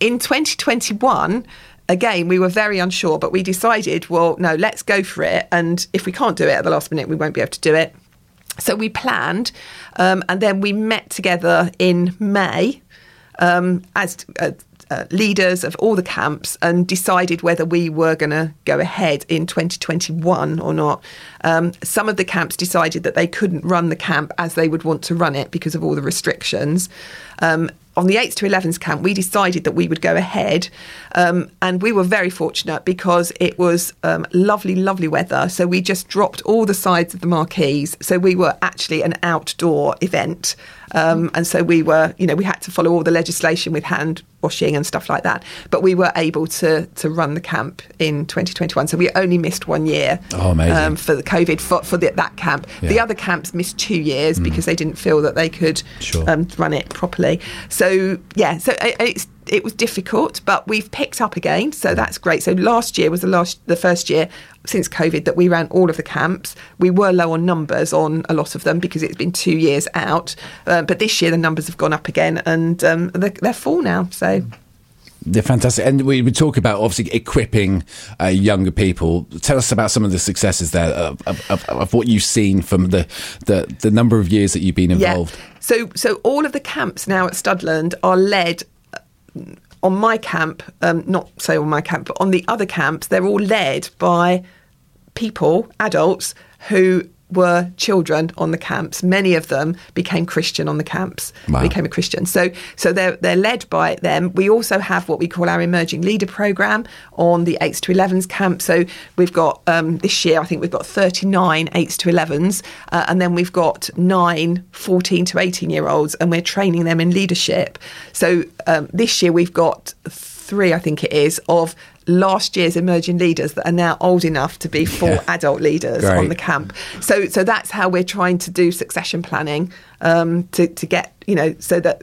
[SPEAKER 3] In 2021, again, we were very unsure, but we decided, well, no, let's go for it. And if we can't do it at the last minute, we won't be able to do it. So we planned, um, and then we met together in May um, as uh, uh, leaders of all the camps and decided whether we were going to go ahead in 2021 or not. Um, some of the camps decided that they couldn't run the camp as they would want to run it because of all the restrictions. Um, on the 8th to 11th camp, we decided that we would go ahead. Um, and we were very fortunate because it was um, lovely, lovely weather. So we just dropped all the sides of the marquees. So we were actually an outdoor event. Um, and so we were, you know, we had to follow all the legislation with hand washing and stuff like that. But we were able to to run the camp in 2021. So we only missed one year
[SPEAKER 2] Oh, amazing.
[SPEAKER 3] um, for the COVID for, for the, that camp. The other camps missed two years because they didn't feel that they could
[SPEAKER 2] Sure.
[SPEAKER 3] um, run it properly. So yeah, so it, it's it was difficult, but we've picked up again, so that's great. So last year was the last, the first year since COVID that we ran all of the camps. We were low on numbers on a lot of them because it's been two years out, uh, but this year the numbers have gone up again, and um, they're, they're full now. So
[SPEAKER 2] They're fantastic. And we would talk about obviously equipping uh, younger people. Tell us about some of the successes there of, of, of, of what you've seen from the, the, the number of years that you've been involved.
[SPEAKER 3] Yeah. So so all of the camps now at Studland are led on my camp, um, not say on my camp, but on the other camps, they're all led by people, adults who were children on the camps. Many of them became Christian on the camps.
[SPEAKER 2] Wow.
[SPEAKER 3] Became a Christian. So so they're they're led by them. We also have what we call our emerging leader program on the 8s to 11s camp. So we've got um, this year I think we've got 39 8s to 11s uh, and then we've got 9 14 to 18 year olds and we're training them in leadership. So um, this year we've got three I think it is of last year's emerging leaders that are now old enough to be full
[SPEAKER 2] Yeah.
[SPEAKER 3] adult leaders
[SPEAKER 2] Great.
[SPEAKER 3] on the camp. So so that's how we're trying to do succession planning um, to to get you know so that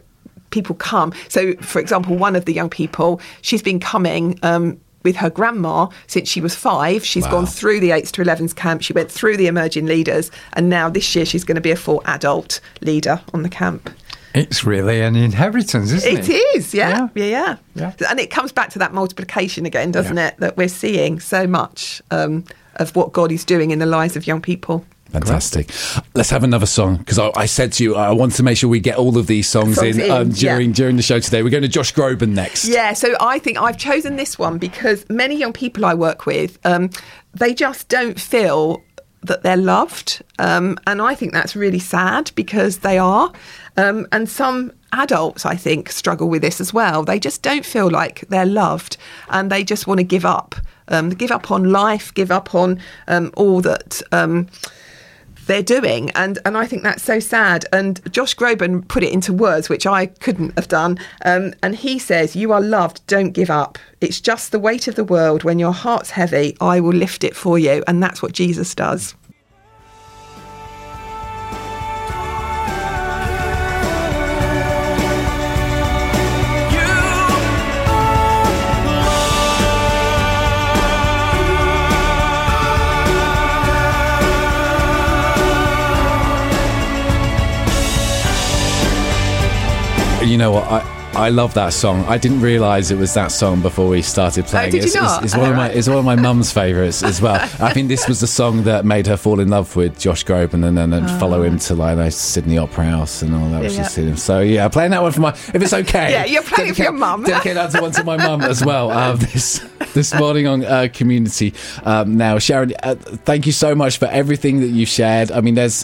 [SPEAKER 3] people come. So for example, one of the young people, she's been coming. Um, with her grandma since she was five. She's
[SPEAKER 2] Wow.
[SPEAKER 3] gone through the 8s to 11s camp. She went through the emerging leaders. And now this year she's going to be a full adult leader on the camp.
[SPEAKER 4] It's really an inheritance, isn't
[SPEAKER 3] It
[SPEAKER 4] it?
[SPEAKER 3] is, yeah. Yeah, yeah.
[SPEAKER 4] Yeah.
[SPEAKER 3] And it comes back to that multiplication again, doesn't
[SPEAKER 2] Yeah.
[SPEAKER 3] it? That we're seeing so much um, of what God is doing in the lives of young people.
[SPEAKER 2] Fantastic. Let's have another song because I, I said to you I want to make sure we get all of these songs,
[SPEAKER 3] Songs
[SPEAKER 2] in,
[SPEAKER 3] in,
[SPEAKER 2] um,
[SPEAKER 3] yeah.
[SPEAKER 2] during during the show today. We're going to Josh Groban next.
[SPEAKER 3] Yeah, so I think I've chosen this one because many young people I work with, um, they just don't feel that they're loved. Um, and I think that's really sad because they are. Um, and some adults, I think, struggle with this as well. They just don't feel like they're loved and they just want to give up. Um, give up on life, give up on um, all that. They're doing. And and I think that's so sad. And Josh Groban put it into words which I couldn't have done. Um, and he says you are loved. Don't give up. It's just the weight of the world. When your heart's heavy I will lift it for you. And that's what Jesus does
[SPEAKER 2] You know what? I, I love that song. I didn't realise it was that song before we started playing.
[SPEAKER 3] Oh, did you
[SPEAKER 2] it's, it's-
[SPEAKER 3] not?
[SPEAKER 2] It's, one of my it's one of my mum's favourites as well. I think this was the song that made her fall in love with Josh Groban and then and follow him to like know, Sydney Opera House and all that.
[SPEAKER 3] Ah. Yeah.
[SPEAKER 2] him. So yeah, playing that one for my if it's okay.
[SPEAKER 3] Yeah, you're playing it for your mum.
[SPEAKER 2] Dedicate that to one to my mum as well. Uh, this this morning on uh, Community. Um, now, Sharon, uh, thank you so much for everything that you've shared. I mean, there's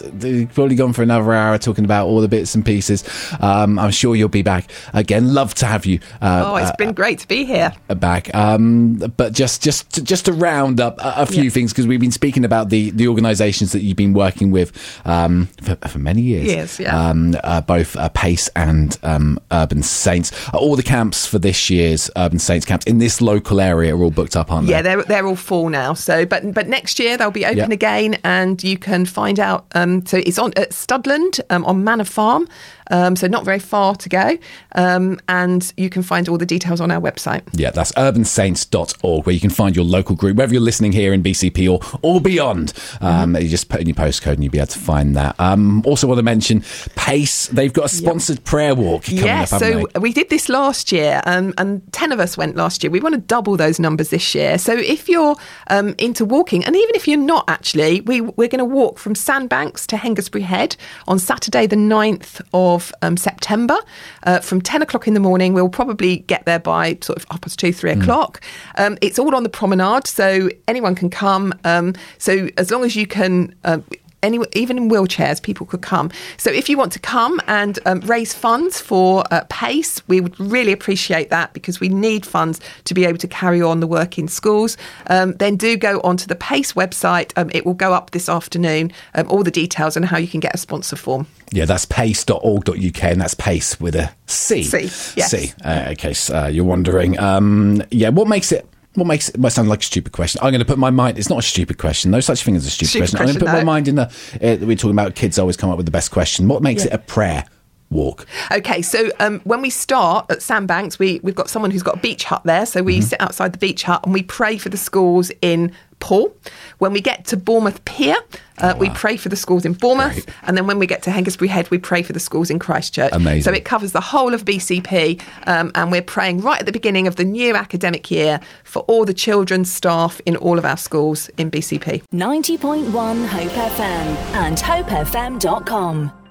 [SPEAKER 2] probably gone for another hour talking about all the bits and pieces. Um, I'm sure you'll be back again. Love to have you. Uh,
[SPEAKER 3] oh it's
[SPEAKER 2] uh,
[SPEAKER 3] been great to be here
[SPEAKER 2] back. Um, but just just to, just to round up a, a few
[SPEAKER 3] Yeah.
[SPEAKER 2] things because we've been speaking about the the organisations that you've been working with um, for, for many years.
[SPEAKER 3] Years, yeah.
[SPEAKER 2] Um, uh, both uh, Pace and um, Urban Saints. Uh, all the camps for this year's Urban Saints camps in this local area are all booked up, aren't they?
[SPEAKER 3] Yeah, they're they're all full now. So, but but next year they'll be open
[SPEAKER 2] Yep.
[SPEAKER 3] again, and you can find out. Um, so it's on at Studland um, on Manor Farm, um, so not very far to go, um, and you can find all the details on our website.
[SPEAKER 2] Yeah, that's urbansaints.org, where you can find your local group, whether you're listening here in BCP or, or beyond. Um, You just put in your postcode and you'll be able to find that. Um, also, want to mention Pace. They've got a sponsored prayer walk coming
[SPEAKER 3] Yes,
[SPEAKER 2] up, haven't
[SPEAKER 3] so
[SPEAKER 2] they?
[SPEAKER 3] we did this last year, um, and 10 of us went last year. We want to double those numbers this year. So if you're um, into walking, and even if you're not actually, we, we're going to walk from Sandbanks to Hengistbury Head on Saturday, the 9th of um, September uh, from 10 o'clock in the morning. We'll probably get there by sort of half past two, three o'clock. Um, it's all on the promenade, so anyone can come. Um, so as long as you can. Uh, any, even in wheelchairs, people could come. So if you want to come and um, raise funds for uh, PACE, we would really appreciate that because we need funds to be able to carry on the work in schools. Um, then do go onto the PACE website. Um, it will go up this afternoon, um, all the details on how you can get a sponsor form.
[SPEAKER 2] Yeah, that's pace.org.uk, and that's pace with a C.
[SPEAKER 3] C, yes.
[SPEAKER 2] C. Uh, in case uh, you're wondering. Um, yeah, what makes it. What makes it might sound like a stupid question? I'm going to put my mind. It's not a stupid question. No such thing as a stupid,
[SPEAKER 3] Stupid
[SPEAKER 2] question. I'm going to put
[SPEAKER 3] question,
[SPEAKER 2] my mind in the. Uh, we're talking about kids always come up with the best question. What makes it a prayer walk?
[SPEAKER 3] Okay, so um, when we start at Sandbanks, we, we've got someone who's got a beach hut there. So
[SPEAKER 2] Mm-hmm.
[SPEAKER 3] we sit outside the beach hut and we pray for the schools in Poole. When we get to Bournemouth Pier, uh, we pray for the schools in Bournemouth.
[SPEAKER 2] Oh, Great.
[SPEAKER 3] And then when we get to Hengistbury Head, we pray for the schools in Christchurch.
[SPEAKER 2] Amazing.
[SPEAKER 3] So it covers the whole of BCP. Um, and we're praying right at the beginning of the new academic year for all the children, staff in all of our schools in BCP.
[SPEAKER 6] 90.1 Hope FM and hopefm.com.